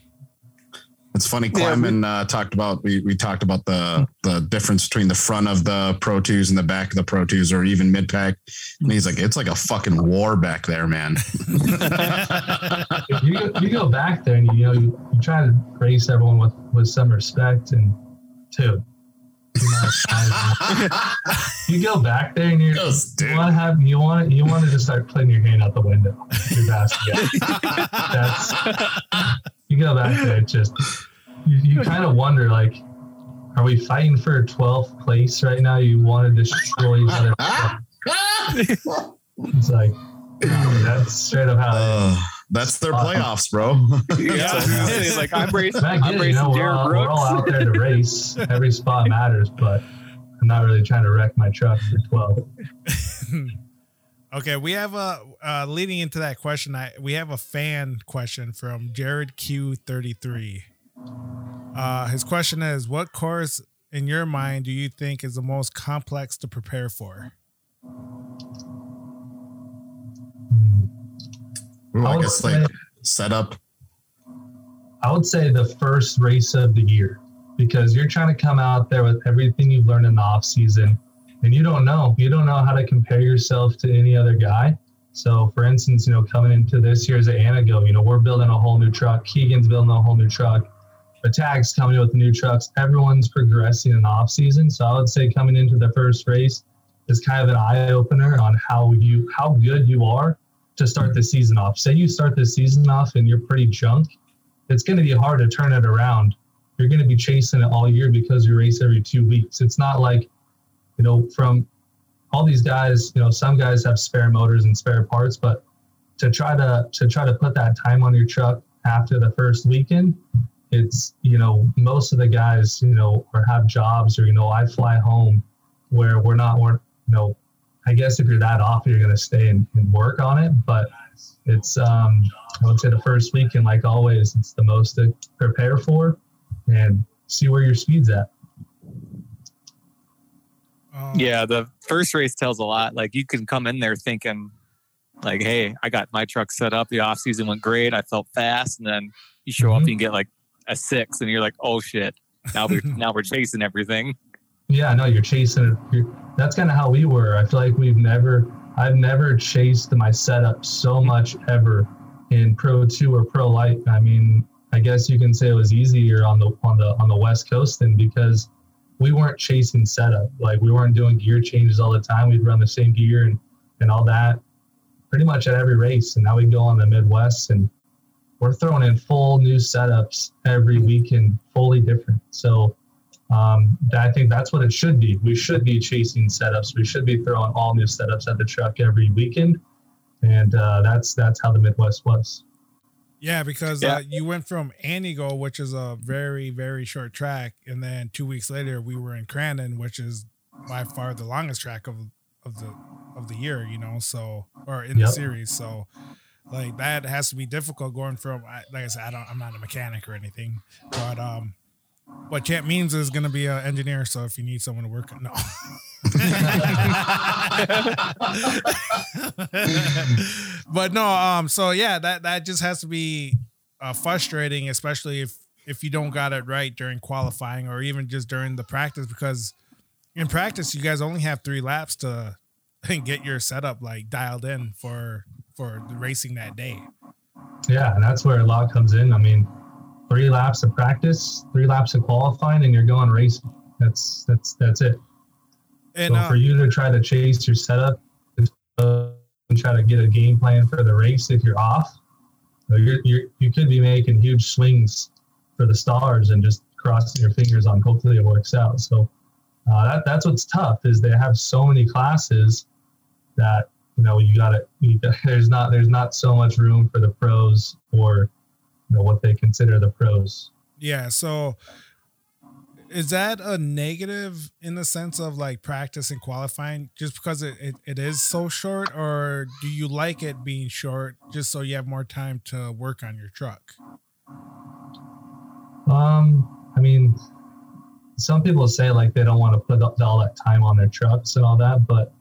It's funny. Yeah, uh, talked about we we talked about the the difference between the front of the Pro Twos and the back of the Pro Twos, or even mid pack. And he's like, it's like a fucking war back there, man. You go, you go back there and you know you, you try to race everyone with with some respect and two. You, know, you go back there and you're, Yes, you want to have you want you want to just start putting your hand out the window. Your basket. That's you go back there. It's just you, you kind of wonder like, are we fighting for 12th place right now? You want to destroy each other. It's like no, that's straight up how. Uh, that's their playoffs, bro. Yeah, I was gonna like I'm racing, I get I'm it, you racing know, we're Jared all, we're all out there to race. Every spot matters, but I'm not really trying to wreck my truck for 12. Okay, we have a uh, leading into that question. I we have a fan question from Jared Q thirty three. Uh, his question is: What course in your mind do you think is the most complex to prepare for? Ooh, I would guess say- like setup. I would say the first race of the year because you're trying to come out there with everything you've learned in the off season and you don't know. You don't know how to compare yourself to any other guy. So for instance you know coming into this year's at Antigo you know we're building a whole new truck. Keegan's building a whole new truck. Tags coming in with the new trucks. Everyone's progressing in the off season so I would say coming into the first race is kind of an eye opener on how you how good you are to start the season off. Say you start the season off and you're pretty junk it's going to be hard to turn it around. You're going to be chasing it all year because you race every two weeks. It's not like, you know, from all these guys, you know, some guys have spare motors and spare parts, but to try to to try to put that time on your truck after the first weekend it's you know most of the guys you know or have jobs or you know I fly home where we're not we're you know I guess if you're that off you're gonna stay and, and work on it but it's um I would say the first weekend like always it's the most to prepare for and see where your speed's at. Um, Yeah, the first race tells a lot. Like you can come in there thinking, like, hey, I got my truck set up. The off season went great. I felt fast, and then you show up Mhm. and you get like a six, and you're like, oh shit. Now we're now we're chasing everything. Yeah, no, you're chasing. You're, that's kind of how we were. I feel like we've never, I've never chased my setup so much ever in Pro Two or Pro Lite. I mean, I guess you can say it was easier on the on the on the West Coast then because we weren't chasing setup. Like we weren't doing gear changes all the time. We'd run the same gear and and all that pretty much at every race. And now we go on the Midwest and we're throwing in full new setups every weekend, fully different. So um, I think that's what it should be. We should be chasing setups. We should be throwing all new setups at the truck every weekend, and uh, that's that's how the Midwest was. Yeah, because Yeah. Uh, you went from Antigo, which is a very, very short track, and then two weeks later we were in Crandon, which is by far the longest track of of the of the year, you know, so or in the series. So like that has to be difficult going from like I said, I don't I'm not a mechanic or anything, but um what Champ means is gonna be an engineer, so if you need someone to work no. but no, um, so yeah, that that just has to be uh, frustrating, especially if if you don't got it right during qualifying or even just during the practice, because in practice you guys only have three laps to get your setup like dialed in for for the racing that day. Yeah, and that's where a lot comes in. I mean, three laps of practice, three laps of qualifying, and you're going racing. That's that's that's it. And so uh, for you to try to chase your setup and try to get a game plan for the race if you're off, you, you're, you're, you could be making huge swings for the stars and just crossing your fingers on hopefully it works out. So uh, that, that's what's tough is they have so many classes that you know you got to there's not there's not so much room for the pros or you know what they consider the pros. Yeah. So is that a negative in the sense of like practice and qualifying just because it, it, it is so short or do you like it being short just so you have more time to work on your truck? Um, I mean, some people say like they don't want to put all that time on their trucks and all that, but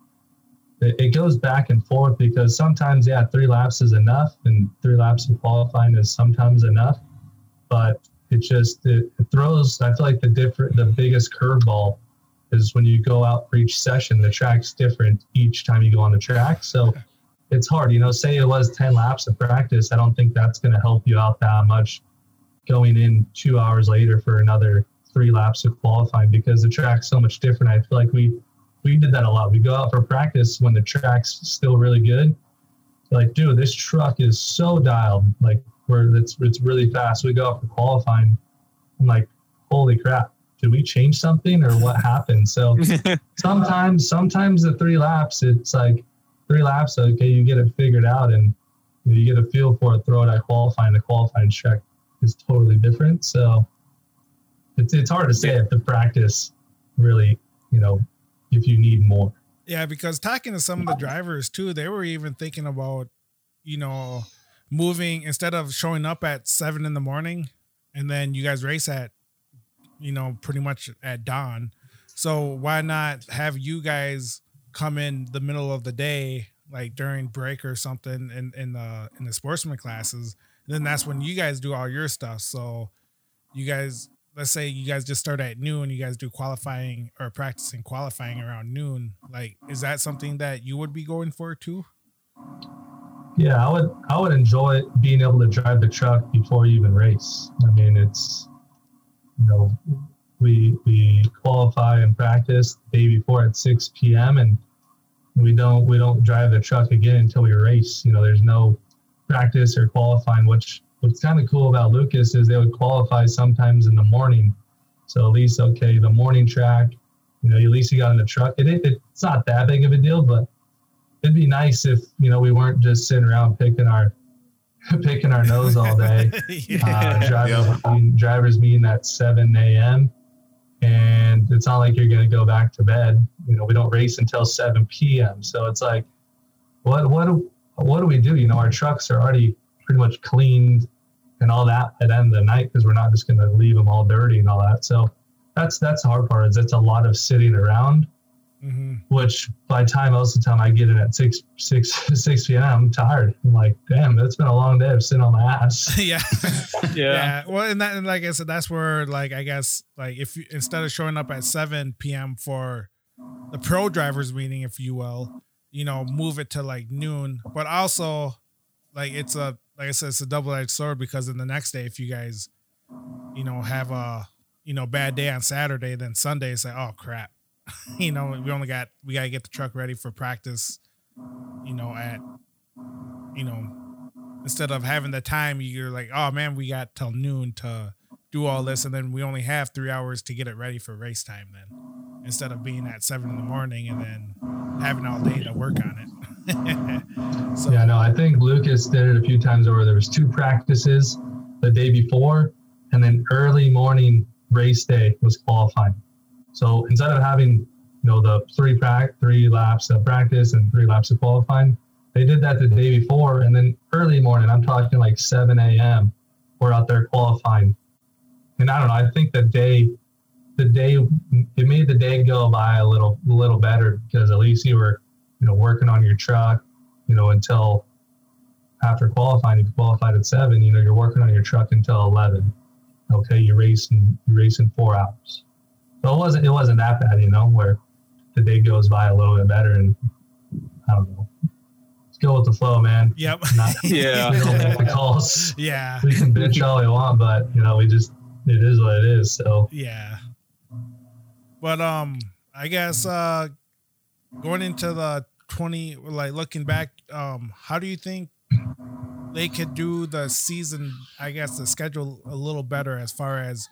it, goes back and forth because sometimes, yeah, three laps is enough, and three laps of qualifying is sometimes enough, but it just it, it throws. I feel like the different, the biggest curveball is when you go out for each session. The track's different each time you go on the track, so it's hard. You know, say it was ten laps of practice. I don't think that's going to help you out that much going in two hours later for another three laps of qualifying because the track's so much different. I feel like we we did that a lot. We go out for practice when the track's still really good. Like, dude, this truck is so dialed. Like, where it's it's really fast. We go out for qualifying. I'm like, holy crap! Did we change something or what happened? So sometimes sometimes the three laps, it's like three laps. Okay, you get it figured out and you get a feel for it. Throw it at qualifying. The qualifying track is totally different. So it's it's hard to say if the practice really, you know, if you need more. Yeah, because talking to some of the drivers too, they were even thinking about, you know, moving instead of showing up at seven in the morning and then you guys race at, you know, pretty much at dawn. So why not have you guys come in the middle of the day, like during break or something in, in the in the sportsman classes? then that's when you guys do all your stuff. So you guys let's say you guys just start at noon you guys do qualifying or practicing qualifying around noon like is that something that you would be going for too Yeah, I would I would enjoy being able to drive the truck before you even race. I mean, it's you know, we we qualify and practice the day before at 6 p.m. and we don't we don't drive the truck again until we race. You know, there's no practice or qualifying. Which what's kind of cool about Lucas is they would qualify sometimes in the morning. So at least okay, the morning track, you know, at least you got in the truck. It, it it's not that big of a deal, but it'd be nice if you know we weren't just sitting around picking our picking our nose all day. yeah. Uh, drivers, meeting, drivers meeting at 7 a.m. And it's not like you're going to go back to bed. You know, we don't race until 7 p.m. So it's like, what, what, do, what do we do? You know, our trucks are already pretty much cleaned and all that at the end of the night because we're not just going to leave them all dirty and all that. So that's, that's the hard part is it's a lot of sitting around hmm which by time most of the time I get in at 6, 6, 6 p.m., I'm tired. I'm like, damn, that's been a long day of sitting on my ass. yeah. Yeah. Yeah. Well, and that, and like I said, that's where, like, I guess, like, if you instead of showing up at 7 p.m. for the pro drivers meeting, if you will, you know, move it to like noon. But also, like, it's a, like I said, it's a double edged sword because then the next day, if you guys, you know, have a, you know, bad day on Saturday, then Sunday, it's like, oh, crap. you know, we only got, we got to get the truck ready for practice, you know, at, you know, instead of having the time you're like oh man we got till noon to do all this and then we only have three hours to get it ready for race time then instead of being at seven in the morning and then having all day to work on it so Yeah, no, I think Lucas did it a few times over. There was two practices the day before, and then early morning race day was qualifying. So instead of having you know the three prac three laps of practice and three laps of qualifying, they did that the day before, and then early morning. I'm talking like 7 a.m. We're out there qualifying, and I don't know. I think the day, the day, it made the day go by a little, a little better because at least you were, you know, working on your truck, you know, until after qualifying. If you qualified at seven, you know, you're working on your truck until 11. Okay, you're racing, you're racing four hours. So it wasn't, it wasn't that bad, you know, where the day goes by a little bit better, and I don't know. Let's go with the flow, man. yep Not, Yeah. we don't make the calls. yeah We can bitch all we want, but you know, we just it is what it is. So yeah but um i guess uh going into the 20 like looking back um how do you think they could do the season i guess the schedule a little better as far as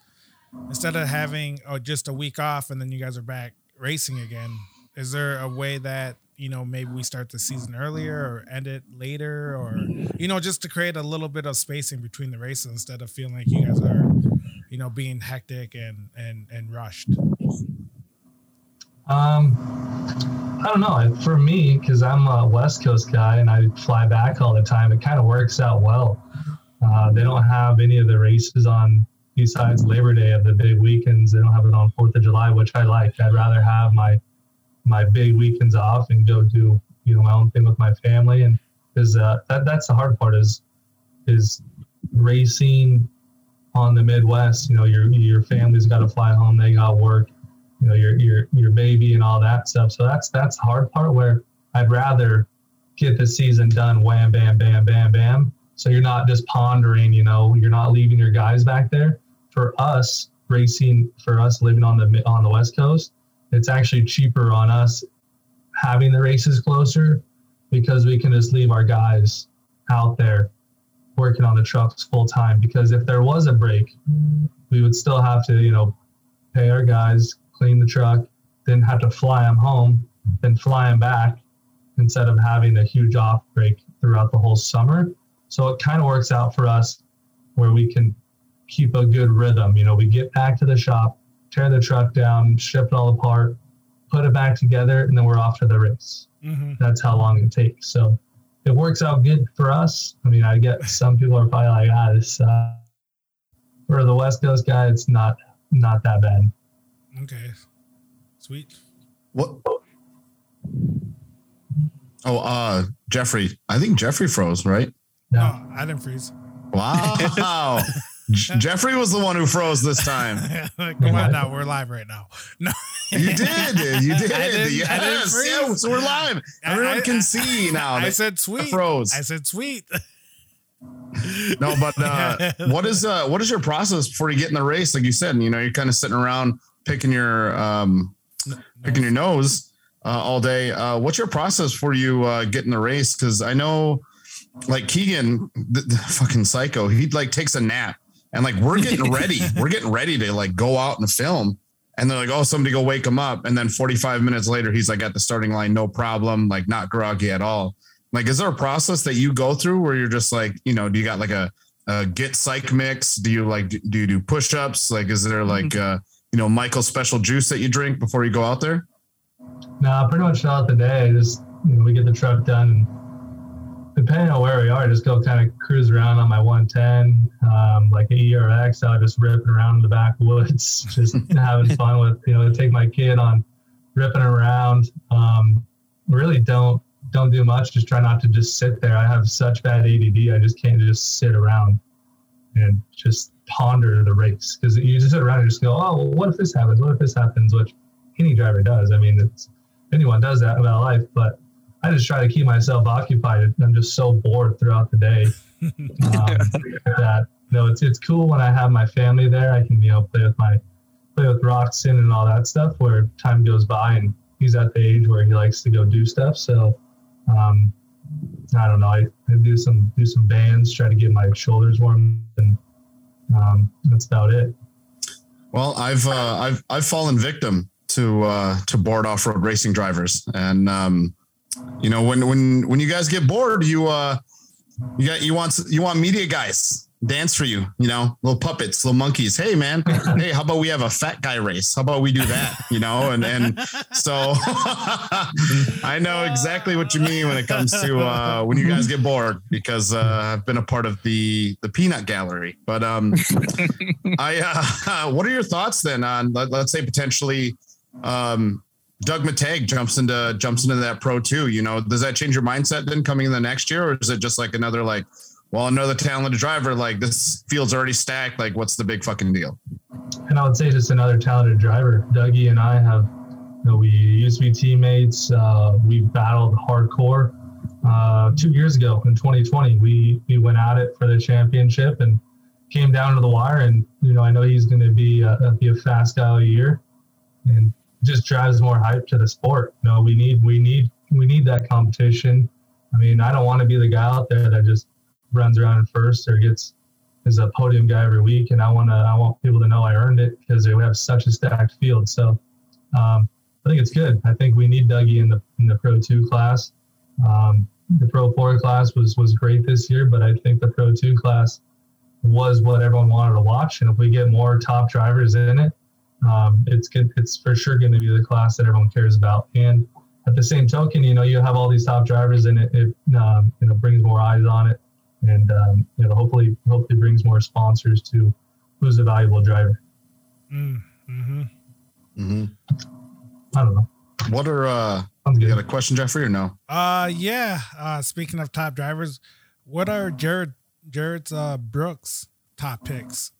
instead of having uh, just a week off and then you guys are back racing again? Is there a way that you know maybe we start the season earlier or end it later or you know just to create a little bit of spacing between the races instead of feeling like you guys are you know being hectic and and and rushed um I don't know. For me, because I'm a West Coast guy and I fly back all the time, it kind of works out well. Uh, they don't have any of the races on besides Labor Day of the big weekends. They don't have it on Fourth of July, which I like. I'd rather have my my big weekends off and go do you know my own thing with my family. And because uh, that that's the hard part is is racing on the Midwest. You know, your your family's got to fly home. They got work you know your your your baby and all that stuff. So that's that's the hard part where I'd rather get the season done wham bam bam bam bam. So you're not just pondering, you know, you're not leaving your guys back there. For us racing, for us living on the on the West Coast, it's actually cheaper on us having the races closer because we can just leave our guys out there working on the trucks full time. Because if there was a break, we would still have to, you know, pay our guys, clean the truck, then have to fly them home, then fly them back instead of having a huge off break throughout the whole summer. So it kind of works out for us where we can keep a good rhythm. You know, we get back to the shop, tear the truck down, ship it all apart, put it back together, and then we're off to the race. mm-hmm. That's how long it takes. So it works out good for us. I mean, I get some people are probably like, ah, this uh, for the West Coast guy, it's not not that bad. Okay sweet What? Oh, uh, Jeffrey. I think Jeffrey froze, right? Yeah. no i didn't freeze Wow. J- Jeffrey was the one who froze this time. come on now we're live right now no You did. You did. I didn't- I didn't yes. freeze. Yeah, so we're live. Everyone I- can see now. i that said I sweet froze. i said sweet No, but uh, what is uh, what is your process before you get in the race? Like you said, you know, you're kind of sitting around picking your um, picking your nose uh, all day. Uh, what's your process for you uh, get in the race? Because I know, like Keegan, the, the fucking psycho, he like takes a nap, and like we're getting ready, we're getting ready to like go out and film. And they're like, oh, somebody go wake him up. And then 45 minutes later, he's like at the starting line, no problem, like not groggy at all. Like, is there a process that you go through where you're just like, you know, do you got like a, a get psych mix? Do you like, do you do push ups? Like, is there like, uh, you know, Michael's special juice that you drink before you go out there? No, pretty much throughout the day. Just you know, we get the truck done. Depending on where we are, I just go kind of cruise around on my 110, um, like a ERX. I just ripping around in the backwoods, just having fun with you know. Take my kid on ripping around. Um, really don't don't do much. Just try not to just sit there. I have such bad ADD. I just can't just sit around and just ponder the race because you just sit around and just go, oh, well, what if this happens? What if this happens? Which any driver does. I mean, it's anyone does that about life, but I just try to keep myself occupied. I'm just so bored throughout the day. Um, that you know, it's it's cool when I have my family there. I can you know play with my play with Roxon and all that stuff. Where time goes by and he's at the age where he likes to go do stuff. So um, I don't know. I, I do some do some bands, try to get my shoulders warm, and um, that's about it. Well, I've uh, I've I've fallen victim to uh, to bored off road racing drivers, and um, you know when when when you guys get bored, you uh, you got you want you want media guys dance for you, you know, little puppets, little monkeys. Hey man, hey, how about we have a fat guy race? How about we do that? You know, and and so I know exactly what you mean when it comes to uh, when you guys get bored because uh, I've been a part of the the peanut gallery. But um, I uh, what are your thoughts then on let, us say potentially um, Doug Mittag jumps into jumps into that pro too? You know, does that change your mindset then coming in the next year, or is it just like another like well, another talented driver, like this field's already stacked. Like, what's the big fucking deal? And I would say just another talented driver. Dougie and I have, you know, we used to be teammates. Uh, we battled hardcore. Uh, two years ago in 2020, we we went at it for the championship and came down to the wire. And you know, I know he's going to be a, be a fast guy a year, and just drives more hype to the sport. You know, we need we need we need that competition. I mean, I don't want to be the guy out there that just runs around in first or gets is a podium guy every week, and I want to I want people to know I earned it because we have such a stacked field. So um, I think it's good. I think we need Dougie in the in the Pro Two class. Um, the Pro Four class was was great this year, but I think the Pro Two class was what everyone wanted to watch. And if we get more top drivers in it, um, it's good. It's for sure going to be the class that everyone cares about. And at the same token, you know, you have all these top drivers, and it, it um, you know brings more eyes on it and um, you know hopefully hopefully brings more sponsors to who's a valuable driver. Mm, hmm mm-hmm. I don't know. What are uh? You got a question, Jeffrey, or no? Uh, yeah. Uh, speaking of top drivers, what are Jerett Jerett's uh Brooks top picks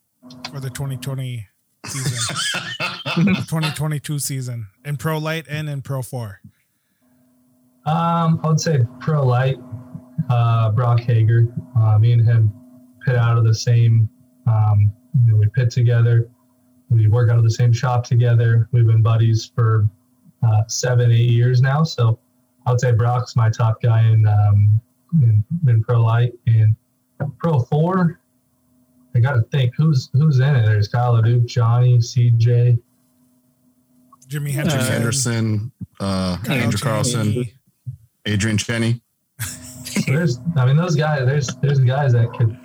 for the 2020 season, 2022 season in Pro Lite and in Pro Four? Um, I would say Pro Lite uh, Brock Heger. Uh, me and him pit out of the same. Um, you know, we pit together. We work out of the same shop together. We've been buddies for uh, seven, eight years now. So I would say Brock's my top guy in um, in, in Pro Lite and Pro Four. I got to think who's who's in it. There's Kyle LeDuc, Johnny, CJ, Jimmy Henderson, Henderson, uh, Andrew Carlson, Adrian Cheney there's, I mean, those guys. There's there's guys that could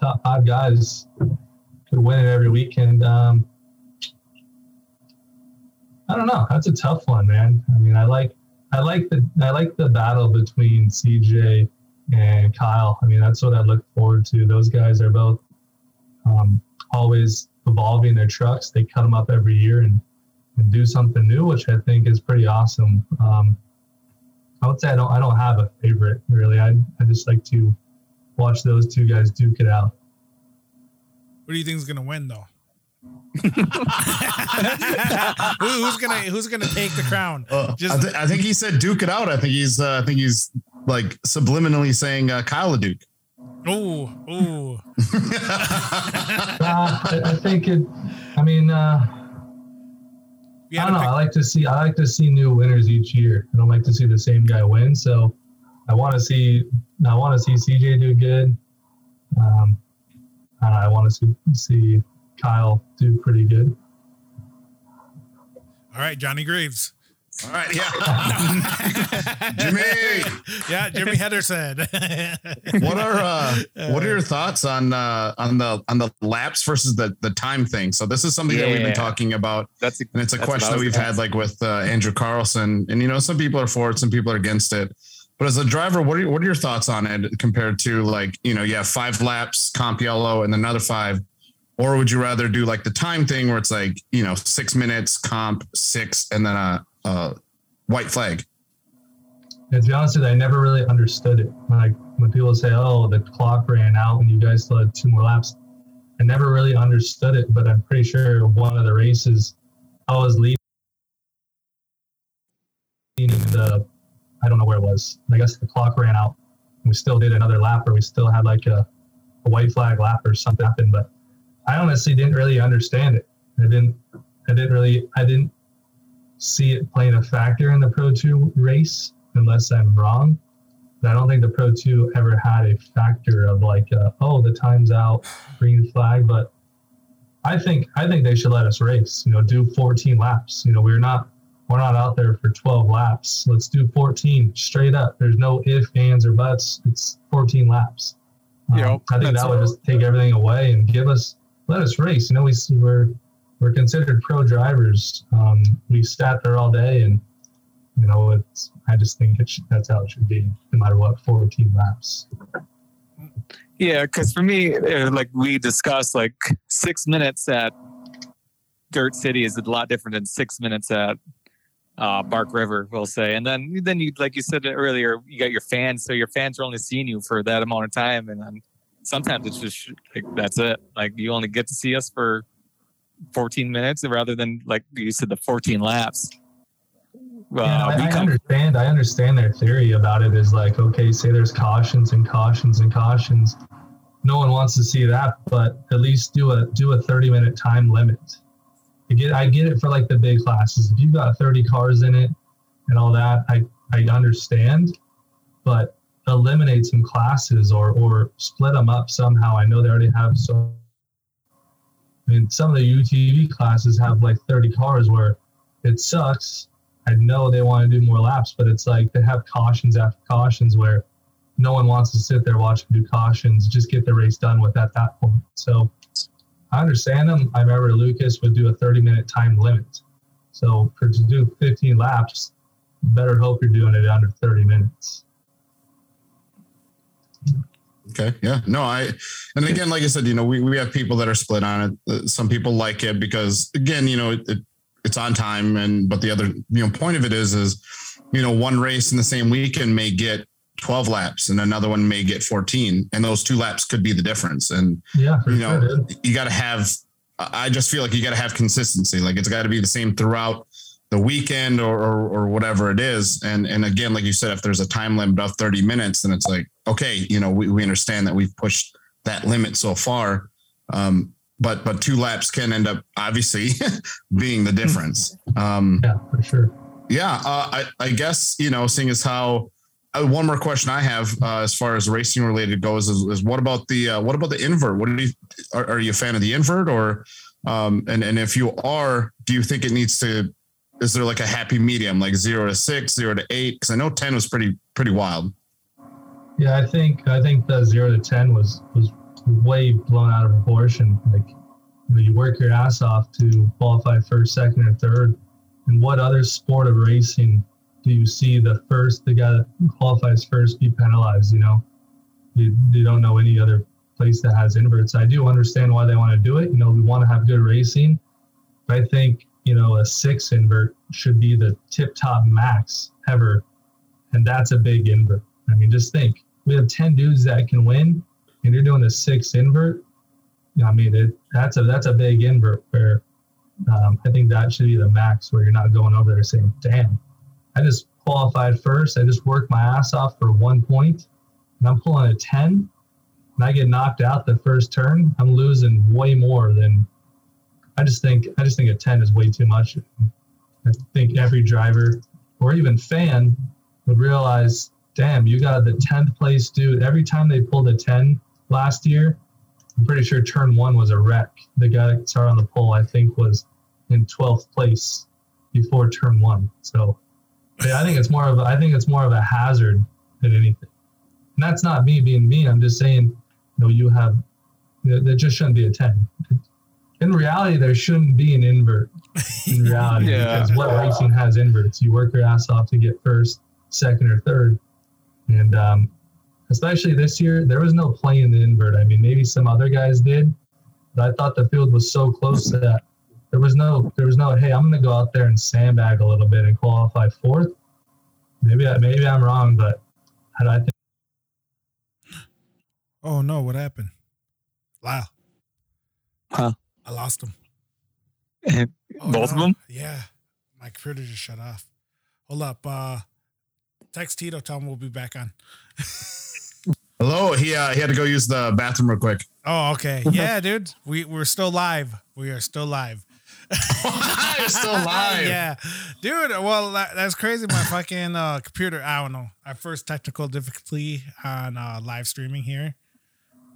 top five guys could win it every weekend. Um, I don't know. That's a tough one, man. I mean, I like I like the I like the battle between CJ and Kyle. I mean, that's what I look forward to. Those guys are both um, always evolving their trucks. They cut them up every year and, and do something new, which I think is pretty awesome. Um, I would say I don't I don't have a favorite really. I I just like to watch those two guys duke it out. What do you think is gonna win though? Who, who's gonna Who's gonna take the crown? Uh, Just, I, th- I, think he said Duke it out. I think he's uh, I think he's like subliminally saying uh, Kyle Duke. Oh, oh. I, I, think it. I mean, uh, I don't know. Pick- I like to see I like to see new winners each year. I don't like to see the same guy win. So I want to see I want to see CJ do good. Um, and I want to see, see Kyle do pretty good. All right, Johnny Greaves. All right, yeah. Jimmy, yeah, Jimmy Henderson. what are uh, what are your thoughts on uh, on the on the laps versus the the time thing? So this is something that we've been talking about, That's a, and it's a question that we've had like with uh, Andrew Carlson, and you know some people are for it, some people are against it. But as a driver, what are your, what are your thoughts on it compared to like you know you have five laps comp yellow and another five, or would you rather do like the time thing where it's like you know six minutes comp six and then a, a white flag? And to be honest with you, I never really understood it. Like when people say, "Oh, the clock ran out and you guys still had two more laps," I never really understood it. But I'm pretty sure one of the races I was leading the, I don't know where it was. I guess the clock ran out. We still did another lap, or we still had like a, a white flag lap or something happened. But I honestly didn't really understand it. I didn't. I didn't really. I didn't see it playing a factor in the Pro 2 race, unless I'm wrong. But I don't think the Pro 2 ever had a factor of like, uh, oh, the time's out, green flag. But I think I think they should let us race. You know, do 14 laps. You know, we're not we're not out there for 12 laps. Let's do 14 straight up. There's no if, ands, or buts. It's 14 laps. Um, I think that would just take everything away and give us let us race. You know, we we're we're considered pro drivers. Um, we sat there all day, and you know, it's. I just think should, that's how it should be, no matter what. 14 laps. Yeah, because for me, uh, like we discussed, like six minutes at Dirt City is a lot different than six minutes at uh, Bark River, we'll say. And then, then you, like you said earlier, you got your fans, so your fans are only seeing you for that amount of time, and then sometimes it's just like that's it. Like you only get to see us for 14 minutes rather than like you said, the 14 laps. Uh, yeah, I, I understand. I understand their theory about it is like, okay, say there's cautions and cautions and cautions. No one wants to see that, but at least do a do a 30 minute time limit. I get I get it for like the big classes. If you've got 30 cars in it and all that, I I understand, but eliminate some classes or or split them up somehow. I know they already have so. I mean, some of the UTV classes have like 30 cars where it sucks. I know they want to do more laps, but it's like they have cautions after cautions where no one wants to sit there watching do cautions. Just get the race done with at that point. So I understand them. I remember Lucas would do a 30 minute time limit. So for to do 15 laps, better hope you're doing it under 30 minutes. Okay. Yeah. No, I, and again, like I said, you know, we, we have people that are split on it. Uh, Some people like it because again, you know, it, it, it's on time and, but the other, you know, point of it is, is, you know, one race in the same weekend may get 12 laps and another one may get 14 and those two laps could be the difference. And, Yeah, you know, dude. you got to have, I I just feel like you got to have consistency. Like it's got to be the same throughout the weekend or, or, or whatever it is. And, and again, like you said, if there's a time limit of 30 minutes, then it's like, okay, you know, we, we understand that we've pushed that limit so far. Um, but, but two laps can end up obviously being the difference. Um, Yeah, for sure. yeah, uh, I, I guess you know, seeing as how uh, one more question I have uh, as far as racing related goes is, is what about the uh, what about the invert? What do you are, are you a fan of the invert or um, and and if you are, do you think it needs to? Is there like a happy medium, like zero to six, zero to eight? Because I know ten was pretty pretty wild. Yeah, I think I think the zero to ten was was way blown out of proportion. Like you, work your ass off to qualify first, second, or third. And what other sport of racing do you see the first the guy that qualifies first be penalized? You know, you, you don't know any other place that has inverts. I do understand why they want to do it. You know, we want to have good racing. But I think you know a six invert should be the tip top max ever, and that's a big invert. I mean, just think we have 10 dudes that can win and you're doing a six invert. I mean it, that's a that's a big invert where um, i think that should be the max where you're not going over there saying damn i just qualified first. I just worked my ass off for one point and i'm pulling a 10 and i get knocked out the first turn. I'm losing way more than i just think i just think a 10 is way too much i think every driver or even fan would realize damn, you got the 10th place dude. Every time they pulled a 10 last year, I'm pretty sure turn one was a wreck. The guy that started on the pole, I think, was in 12th place before turn one. So Yeah, I think it's more of a, I think it's more of a hazard than anything. And that's not me being mean. I'm just saying, you know, you have there just shouldn't be a 10. In reality, there shouldn't be an invert. In reality, Yeah. because what racing has inverts? You work your ass off to get first, second, or third, and um, especially this year, there was no play in the invert. I mean, maybe some other guys did, but I thought the field was so close that there was no, there was no. Hey, I'm going to go out there and sandbag a little bit and qualify fourth. Maybe, I, maybe I'm wrong, but I, I think. Oh no, what happened? Wow. Huh. I lost them. Oh, Both of them? Yeah. My computer just shut off. Hold up. Uh text Tito, tell him we'll be back on. Hello. He uh, he had to go use the bathroom real quick. Oh, okay. Yeah, dude. We we're still live. We are still live. You're still live. yeah. Dude, well that, that's crazy. My fucking uh computer, I don't know. Our first technical difficulty on uh live streaming here.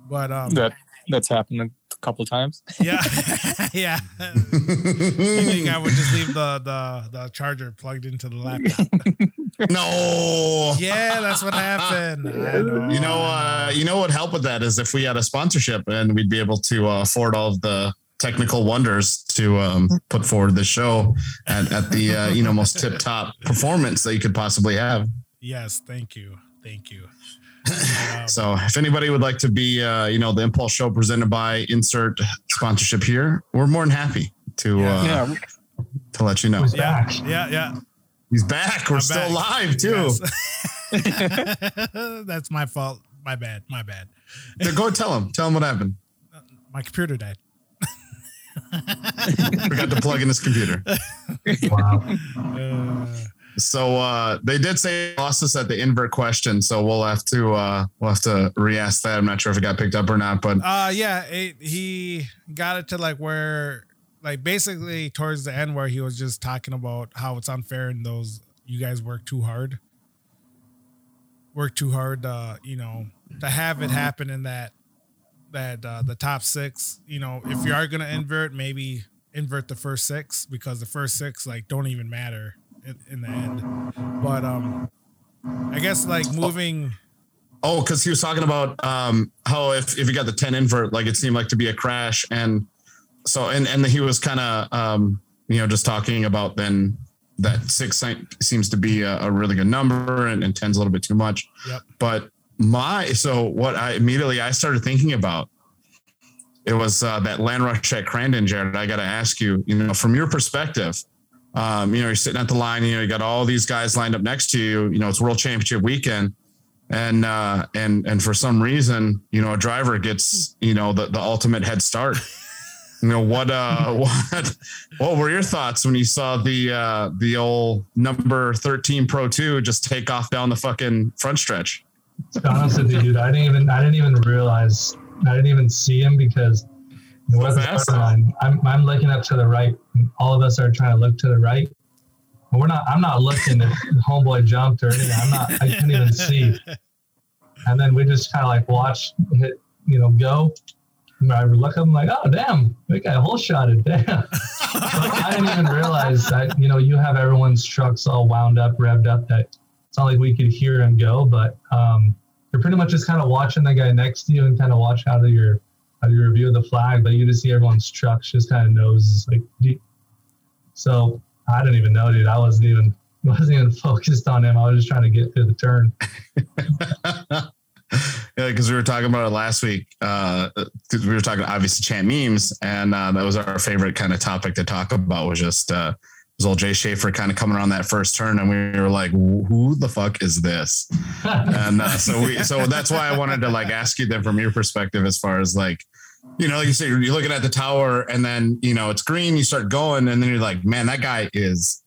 But um That that's happened a couple times. yeah. yeah. You think I would just leave the, the the charger plugged into the laptop? no. Yeah, that's what happened. Know. You know, uh, you know what help with that is if we had a sponsorship and we'd be able to uh, afford all of the technical wonders to um, put forward the show at, at the uh, you know most tip top performance that you could possibly have. Yes, thank you, thank you. Um, So if anybody would like to be, uh, you know, the Impulse Show presented by insert sponsorship here, we're more than happy to Yeah. uh, yeah, to let you know. Who's yeah, back? yeah, yeah. He's back. We're I'm still back. live too. Yes. That's my fault. My bad. My bad. Yeah, Go tell him. Tell him what happened. My computer died. Forgot to plug in his computer. Wow. Uh, So uh, they did say lost us at the invert question, so we'll have to uh, we'll have to re-ask that. I'm not sure if it got picked up or not, but uh yeah, it, he got it to like where, like basically towards the end where he was just talking about how it's unfair and those you guys work too hard, work too hard. Uh, you know, to have it happen in that that uh, the top six. You know, if you are gonna invert, maybe invert the first six because the first six like don't even matter in, in the end. But um, I guess like moving. oh, because he was talking about um, how if if you got the 10 invert, like it seemed like to be a crash, and so and and he was kind of um, you know just talking about then that six seems to be a, a really good number, and, and 10's a little bit too much. Yep. But my so what I immediately I started thinking about it was uh, that land rush at Crandon, Jerett. I got to ask you, you know, from your perspective, um, you know, you're sitting at the line, you know, you got all these guys lined up next to you. You know, it's World Championship weekend, and uh, and and for some reason, you know, a driver gets you know the the ultimate head start. You know what? Uh, what? What were your thoughts when you saw the uh, the old number thirteen Pro Two just take off down the fucking front stretch? To be honest with you, dude, I didn't even I didn't even realize I didn't even see him because the So weather line. I'm I'm looking up to the right. All of us are trying to look to the right. But we're not. I'm not looking if the homeboy jumped or anything. I'm not. I couldn't even see. And then we just kind of like watch hit, you know, go. And I look up, I'm like, oh damn, we got whole shotted. Damn. I didn't even realize that. You know, you have everyone's trucks all wound up, revved up. That it's not like we could hear him go, but um, you're pretty much just kind of watching the guy next to you and kind of watch out of your out of your view of the flag, but you just see everyone's trucks just kind of noses like deep. So I didn't even know, dude. I wasn't even wasn't even focused on him. I was just trying to get through the turn. yeah, because we were talking about it last week. Because we were talking obviously chant memes, and uh, that was our favorite kind of topic to talk about. Was just uh, was old Jay Schaefer kind of coming around that first turn, and we were like, "Who the fuck is this?" and uh, so we so that's why I wanted to like ask you then from your perspective as far as like you know like you say you're looking at the tower and then you know it's green you start going and then you're like man that guy is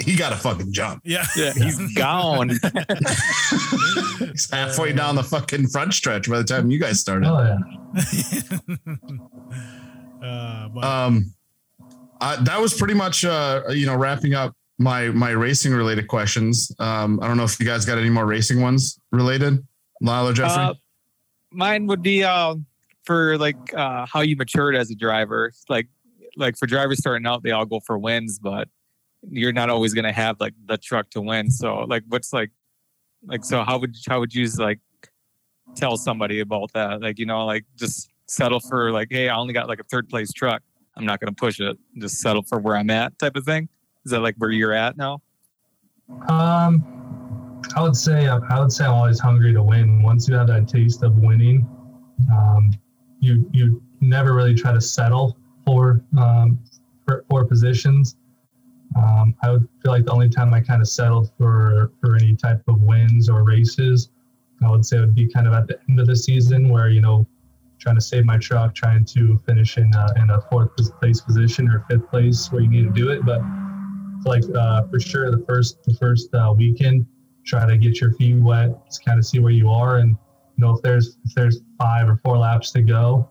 he got to fucking jump yeah. yeah, he's gone. he's halfway down the fucking front stretch by the time you guys started oh yeah. uh, but um uh, that was pretty much uh you know wrapping up my my racing related questions um i don't know if you guys got any more racing ones related lyle or jeffrey Uh, mine would be uh, for like uh, how you matured as a driver. Like like for drivers starting out, they all go for wins, but you're not always gonna have like the truck to win. So like, what's like, like so how would how would you like tell somebody about that? Like you know, like just settle for like, hey, I only got like a third place truck. I'm not gonna push it. Just settle for where I'm at, type of thing. Is that like where you're at now? Um, I would say I would say I'm always hungry to win. Once you have that taste of winning, um, you you never really try to settle for um, for, for positions. Um, I would feel like the only time I kind of settled for for any type of wins or races, I would say it would be kind of at the end of the season where you know trying to save my truck, trying to finish in a, in a fourth place position or fifth place where you need to do it. But like uh, for sure, the first the first uh, weekend, try to get your feet wet, just kind of see where you are, and you know if there's if there's five or four laps to go,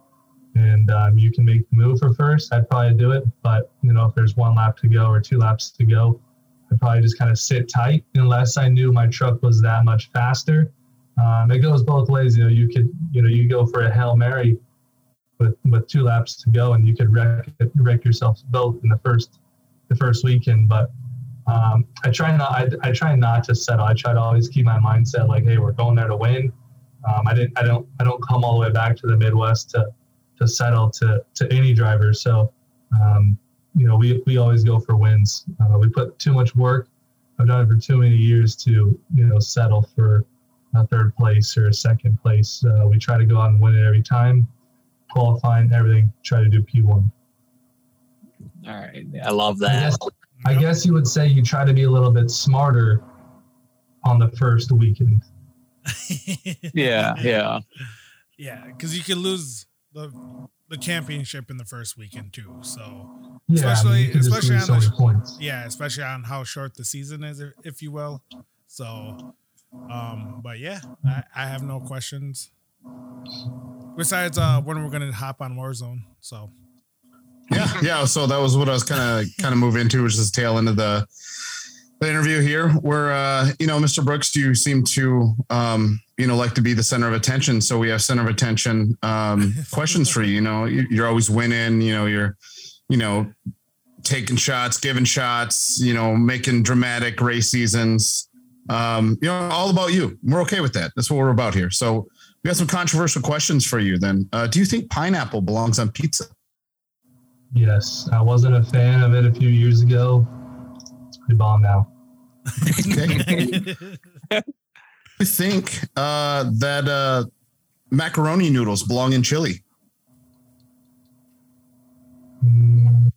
and um, you can make the move for first, I'd probably do it. But you know if there's one lap to go or two laps to go, I'd probably just kind of sit tight unless I knew my truck was that much faster. Um, it goes both ways. You know, you could you know you go for a hail mary with with two laps to go, and you could wreck wreck yourself both in the first the first weekend. But um, I try not I, I try not to settle. I try to always keep my mindset like, hey, we're going there to win. Um, I didn't I don't I don't come all the way back to the Midwest to to settle to to any driver. So um, you know we we always go for wins. Uh, we put too much work. I've done it for too many years to you know settle for a third place or a second place. Uh, we try to go out and win it every time, qualifying everything. Try to do P1. All right, I love I that. guess, I guess you would say you try to be a little bit smarter on the first weekend. Yeah, yeah. yeah, because you could lose the the championship in the first weekend too. So Yeah, I mean, Especially- you can just especially on so the points. yeah, especially on how short the season is, if- if you will. So, um, but yeah, I, I have no questions. Besides, uh, when we're gonna hop on Warzone. So yeah, yeah. So that was what I was kind of kind of move into, which is tail end of the the interview here, where uh, you know, Mr. Brooks, you seem to um, you know like to be the center of attention. So we have center of attention um, questions for you. You know, you- you're always winning. You know, you're you know taking shots, giving shots. You know, making dramatic race seasons. Um, you know, all about you. We're okay with that. That's what we're about here. So we got some controversial questions for you. Then, uh, do you think pineapple belongs on pizza? Yes, I wasn't a fan of it a few years ago. Pretty bomb now. I think uh, that uh, macaroni noodles belong in chili. Mm,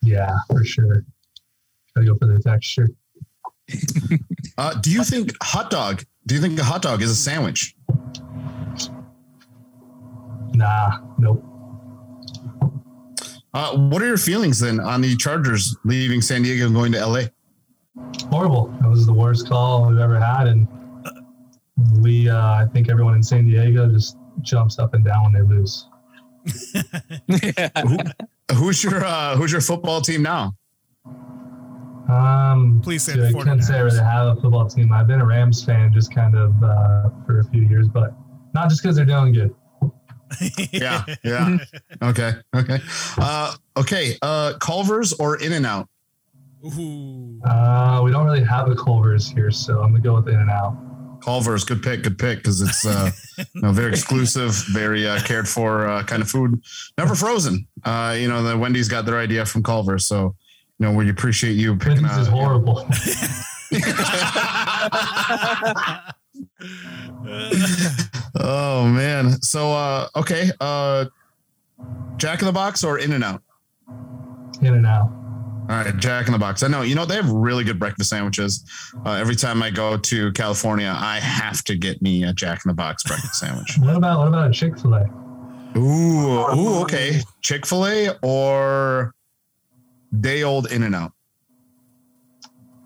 yeah, for sure. Gotta go for the texture. Uh, do you think hot dog? Do you think a hot dog is a sandwich? Nah, nope. Uh, what are your feelings then on the Chargers leaving San Diego and going to LA? Horrible. That was the worst call we've ever had, and we, uh, I think everyone in San Diego just jumps up and down when they lose. Who's your uh, Who's your football team now? Um, Please say dude, the I can't say I really have a football team. I've been a Rams fan just kind of uh, for a few years, but not just because they're doing good. Yeah, yeah. Okay, okay, uh, okay. Uh, Culver's or In and Out? Ooh. Uh, we don't really have a Culver's here, so I'm gonna go with In and Out. Culver's, good pick, good pick, because it's uh, you know, very exclusive, very uh, cared for uh, kind of food. Never frozen. Uh, you know, the Wendy's got their idea from Culver's, so you know we appreciate you picking. Wendy's is horrible. oh man. So uh, okay, uh, Jack in the Box or In and Out? In and Out. All right, Jack in the Box. I know, you know, they have really good breakfast sandwiches. Uh, every time I go to California, I have to get me a Jack in the Box breakfast sandwich. What about what about a Chick Fil A? Ooh, ooh, okay. Chick fil A or day old In and Out?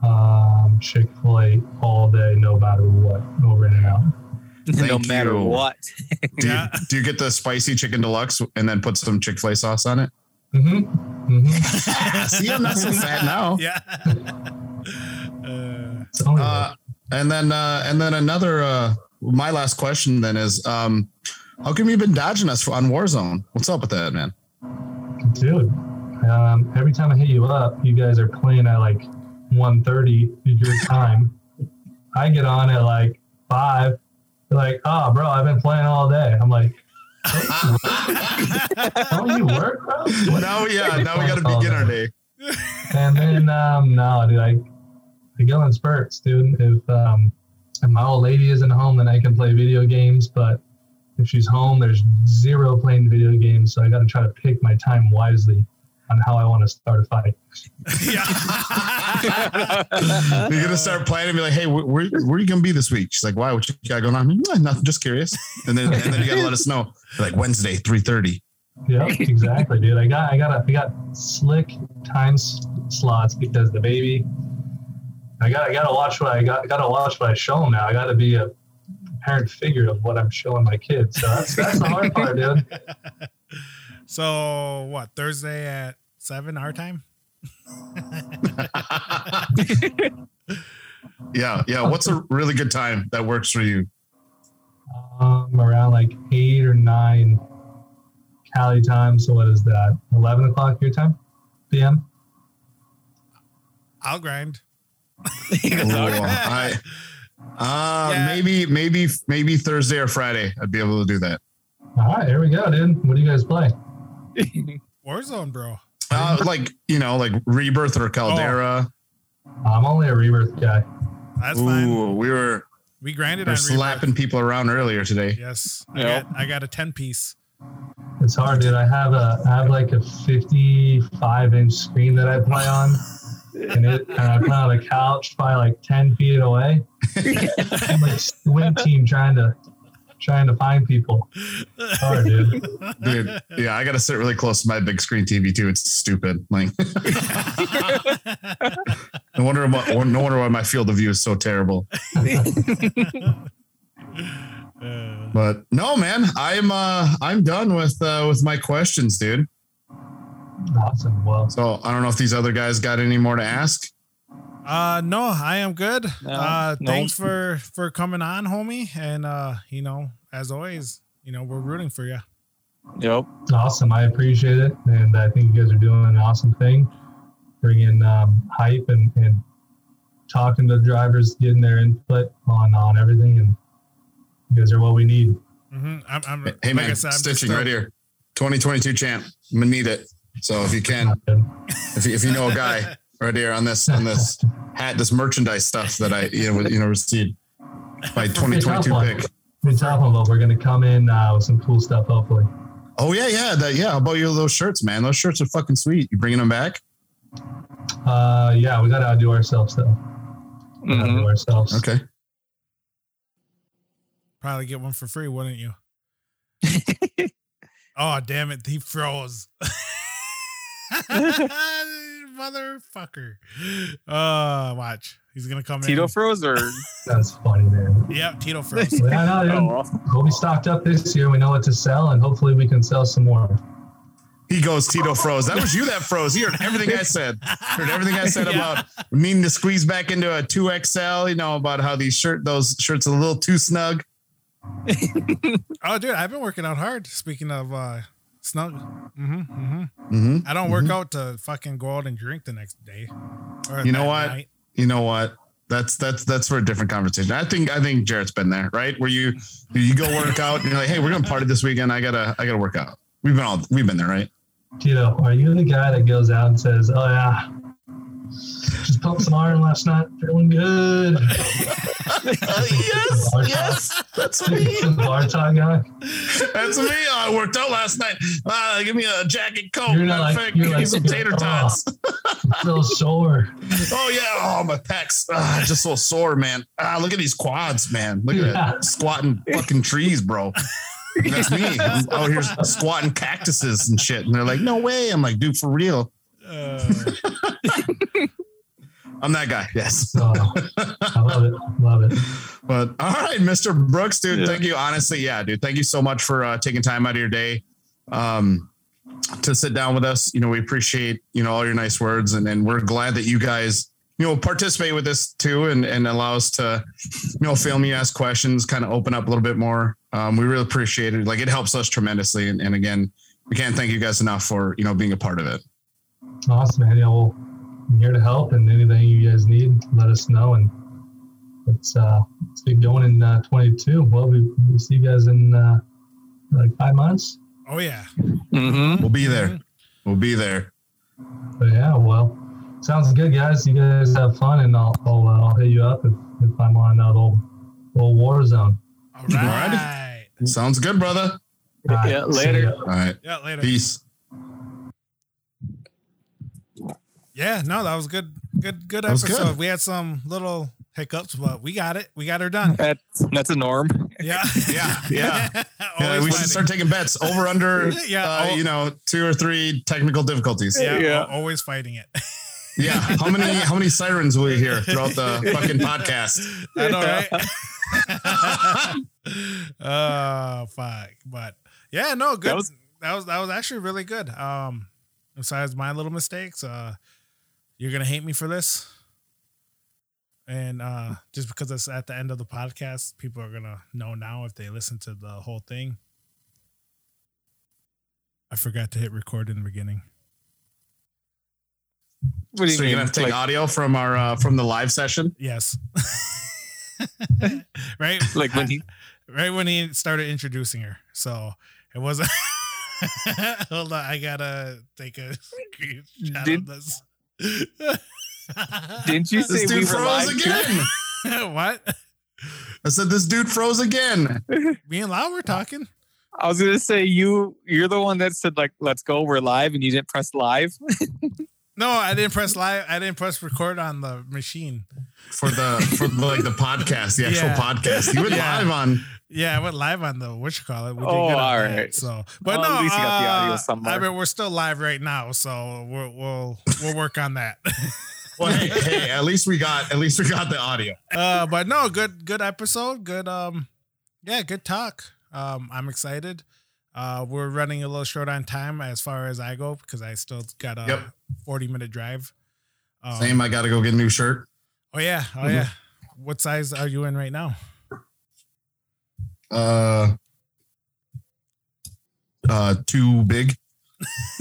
Um, Chick Fil A all day, no matter what. No In and Out. no matter you. what. Do, you, do you get the spicy chicken deluxe and then put some Chick fil A sauce on it? Mm-hmm. Mm-hmm. See, I'm not so fat now. yeah. Uh, Uh, and then, uh, and then another, uh, my last question then is, um, how come you've been dodging us on Warzone? What's up with that, man? dude. Um, every time I hit you up, you guys are playing at like 1.30 your time. I get on at like five. They're like, oh, bro, I've been playing all day. I'm like, don't you work, bro? What- now, yeah, now we got to begin our day. And then, um, no, dude, I, I go in spurts, dude. If, um, if my old lady isn't home, then I can play video games. But if she's home, there's zero playing video games. So I got to try to pick my time wisely on how I want to start a fight. You're gonna start planning and be like, "Hey, where, where, where are you gonna be this week?" She's like, "Why? What you got going on?" "Mm, Nothing, just curious. And then and then you gotta let us know. Like Wednesday, three thirty. Yeah, exactly, dude. I got, I got, I got slick time s- slots because the baby. I got, I got to watch what I got. Got to watch what I show them now. I got to be a parent figure of what I'm showing my kids. So that's that's the hard part, dude. so what? Thursday at seven our time. yeah, yeah. What's a really good time that works for you? Um, around like eight or nine Cali time. So what is that? Eleven o'clock your time, PM. I'll grind. Ooh, I, uh, Yeah. maybe, maybe, maybe Thursday or Friday. I'd be able to do that. All right, here we go, dude. What do you guys play? Warzone, bro. Uh, like you know, like Rebirth or Caldera. I'm only a rebirth guy. That's fine. We were, We grinded we on were slapping people around earlier today. Yes, I Yeah. got I got a ten piece. It's hard, dude. I have a I have like a 55 inch screen that I play on, and it and I play on a couch by like 10 feet away. I'm like swim team trying to trying to find people. It's hard, dude. Dude, yeah, I got to sit really close to my big screen TV too. It's stupid. Like, no wonder, what, no wonder why my field of view is so terrible. But no, man, I'm uh, I'm done with uh, with my questions, dude. Awesome. Well, So I don't know if these other guys got any more to ask. Uh no, I am good. No, uh no. thanks for for coming on, homie. And uh, you know, as always, you know, we're rooting for you. Yep. awesome. I appreciate it, and I think you guys are doing an awesome thing, bringing um, hype and and talking to the drivers, getting their input on on everything, and you guys are what we need. Mm-hmm. I'm, I'm Hey like man, I said, I'm stitching right here, 2022 champ. I'm gonna need it. So if you can, if you, if you know a guy right here on this on this hat, this merchandise stuff that I you know you know received my 2022 pick. We talking about we're gonna come in uh, with some cool stuff, hopefully. Oh yeah, yeah, that yeah. How about your those shirts, man? Those shirts are fucking sweet. You bringing them back? Uh, yeah, we gotta outdo ourselves though. We gotta Mhm. outdo ourselves. Okay. Probably get one for free, wouldn't you? oh damn it, he froze. Motherfucker. Uh watch. He's gonna come Tito in. Tito froze or That's funny, man. Yep, Tito froze. Yeah, no, dude. oh, We'll be stocked up this year. We know what to sell, and hopefully we can sell some more. He goes, Tito froze. That was you that froze. He heard everything I said. Heard everything I said Yeah. about needing to squeeze back into a 2XL, you know, about how these shirt those shirts are a little too snug. Oh dude, I've been working out hard. Speaking of uh snug. Mm-hmm, mm-hmm. hmm I don't work out to fucking go out and drink the next day. Or You know what? night. You know what? That's that's that's for a different conversation. I think I think Jerett's been there, right? Where you you go work out and you're like, hey, we're gonna party this weekend. I gotta I gotta work out. We've been all we've been there, right? Tito, are you the guy that goes out and says, "Oh yeah, just pumped some iron last night, feeling good"? yes, yes, that's me. bar talk guy. That's me. I worked out last night. Uh, give me a jacket coat. You're not Matter like- you're give me like- some tater oh. tots. I'm sore. Oh yeah. Oh my pecs. Ah, just so sore, man. Ah, look at these quads, man. Look at Yeah. that squatting fucking trees, bro. That's me. I'm out here squatting cactuses and shit. And they're like, no way. I'm like, dude, for real. Uh, I'm that guy. Yes. So I love it. Love it. But all right, Mr. Brooks, dude. Yeah. Thank you. Honestly, yeah, dude. Thank you so much for uh, taking time out of your day um, to sit down with us. You know, we appreciate you know all your nice words, and and we're glad that you guys you know participate with this too, and and allow us to you know film you, ask questions, kind of open up a little bit more. Um, we really appreciate it. Like it helps us tremendously, and, and again, we can't thank you guys enough for you know being a part of it. Awesome, man. Yeah, well, I'm here to help, and anything you guys need, let us know, and let's uh, let's get going in uh, 22. Well, we we'll see you guys in uh, like five months. Oh yeah. Mm-hmm. We'll be there. We'll be there. But yeah, well, sounds good, guys. You guys have fun, and I'll I'll, uh, I'll hit you up if, if I'm on that old little war zone. All right. Sounds good, brother. All right, Yeah, later. All right. Yeah, later. Peace. Yeah, no, that was good. Good, good That episode. good. We had some little hiccups, but we got it. We got her done. That's that's a norm. Yeah, Yeah, yeah. Yeah, Always we should start taking bets over under. Yeah, uh, oh. you know, two or three technical difficulties. Yeah, Yeah. always fighting it. Yeah. How many how many sirens will you hear throughout the fucking podcast? I know, right? oh fuck! But yeah, no, good. That That was, was- that was that was actually really good. Um, besides my little mistakes, uh, you're gonna hate me for this, and uh, just because it's at the end of the podcast, people are gonna know now if they listen to the whole thing. I forgot to hit record in the beginning. What do you So mean? you're gonna have to take like, audio from our uh, from the live session. Yes. right. like when he right when he started introducing her. So it wasn't. Hold on, I gotta take a screenshot Did- of this. Didn't you say This we dude were froze live again. what? I said this dude froze again. Me and Lau were talking. I was gonna say you you're the one that said like let's go we're live and you didn't press live. No, I didn't press live. I didn't press record on the machine. for the for the, like the podcast, the actual Yeah. podcast. You went Yeah. live on. Yeah, I went live on the what you call it. We Oh, good on all that. So, but Well, no, at least you got the audio uh, somewhere. I mean, we're still live right now, so we'll we'll we'll work on that. Well, hey, hey, at least we got at least we got the audio. uh but no good good episode good um yeah good talk um i'm excited uh we're running a little short on time as far as i go because i still got a Yep. 40 minute drive um, Same. I got to go get a new shirt. oh yeah oh yeah what size are you in right now Uh, uh, too big.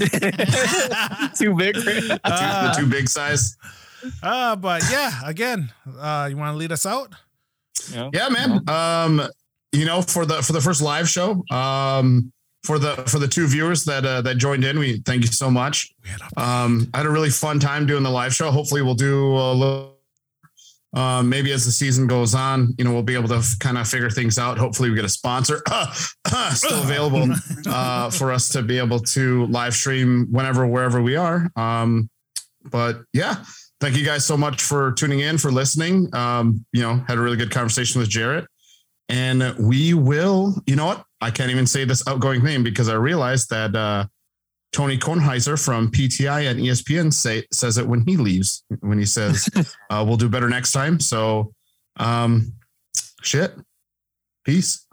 Too big. Too, uh, the too big size. uh but yeah again uh you want to lead us out Yeah. Yeah, man. Um, you know, for the for the first live show, um, for the for the two viewers that uh, that joined in, we thank you so much. we Um, I had a really fun time doing the live show. Hopefully, we'll do a little. Um, maybe as the season goes on, you know, we'll be able to f- kind of figure things out. Hopefully, we get a sponsor still available uh, for us to be able to live stream whenever, wherever we are. Um, but yeah, thank you guys so much for tuning in, for listening. Um, you know, had a really good conversation with Jerett. And we will, you know what? I can't even say this outgoing name because I realized that uh, Tony Kornheiser from PTI and ESPN say, says it when he leaves, when he says, uh, we'll do better next time. So, um, shit. Peace.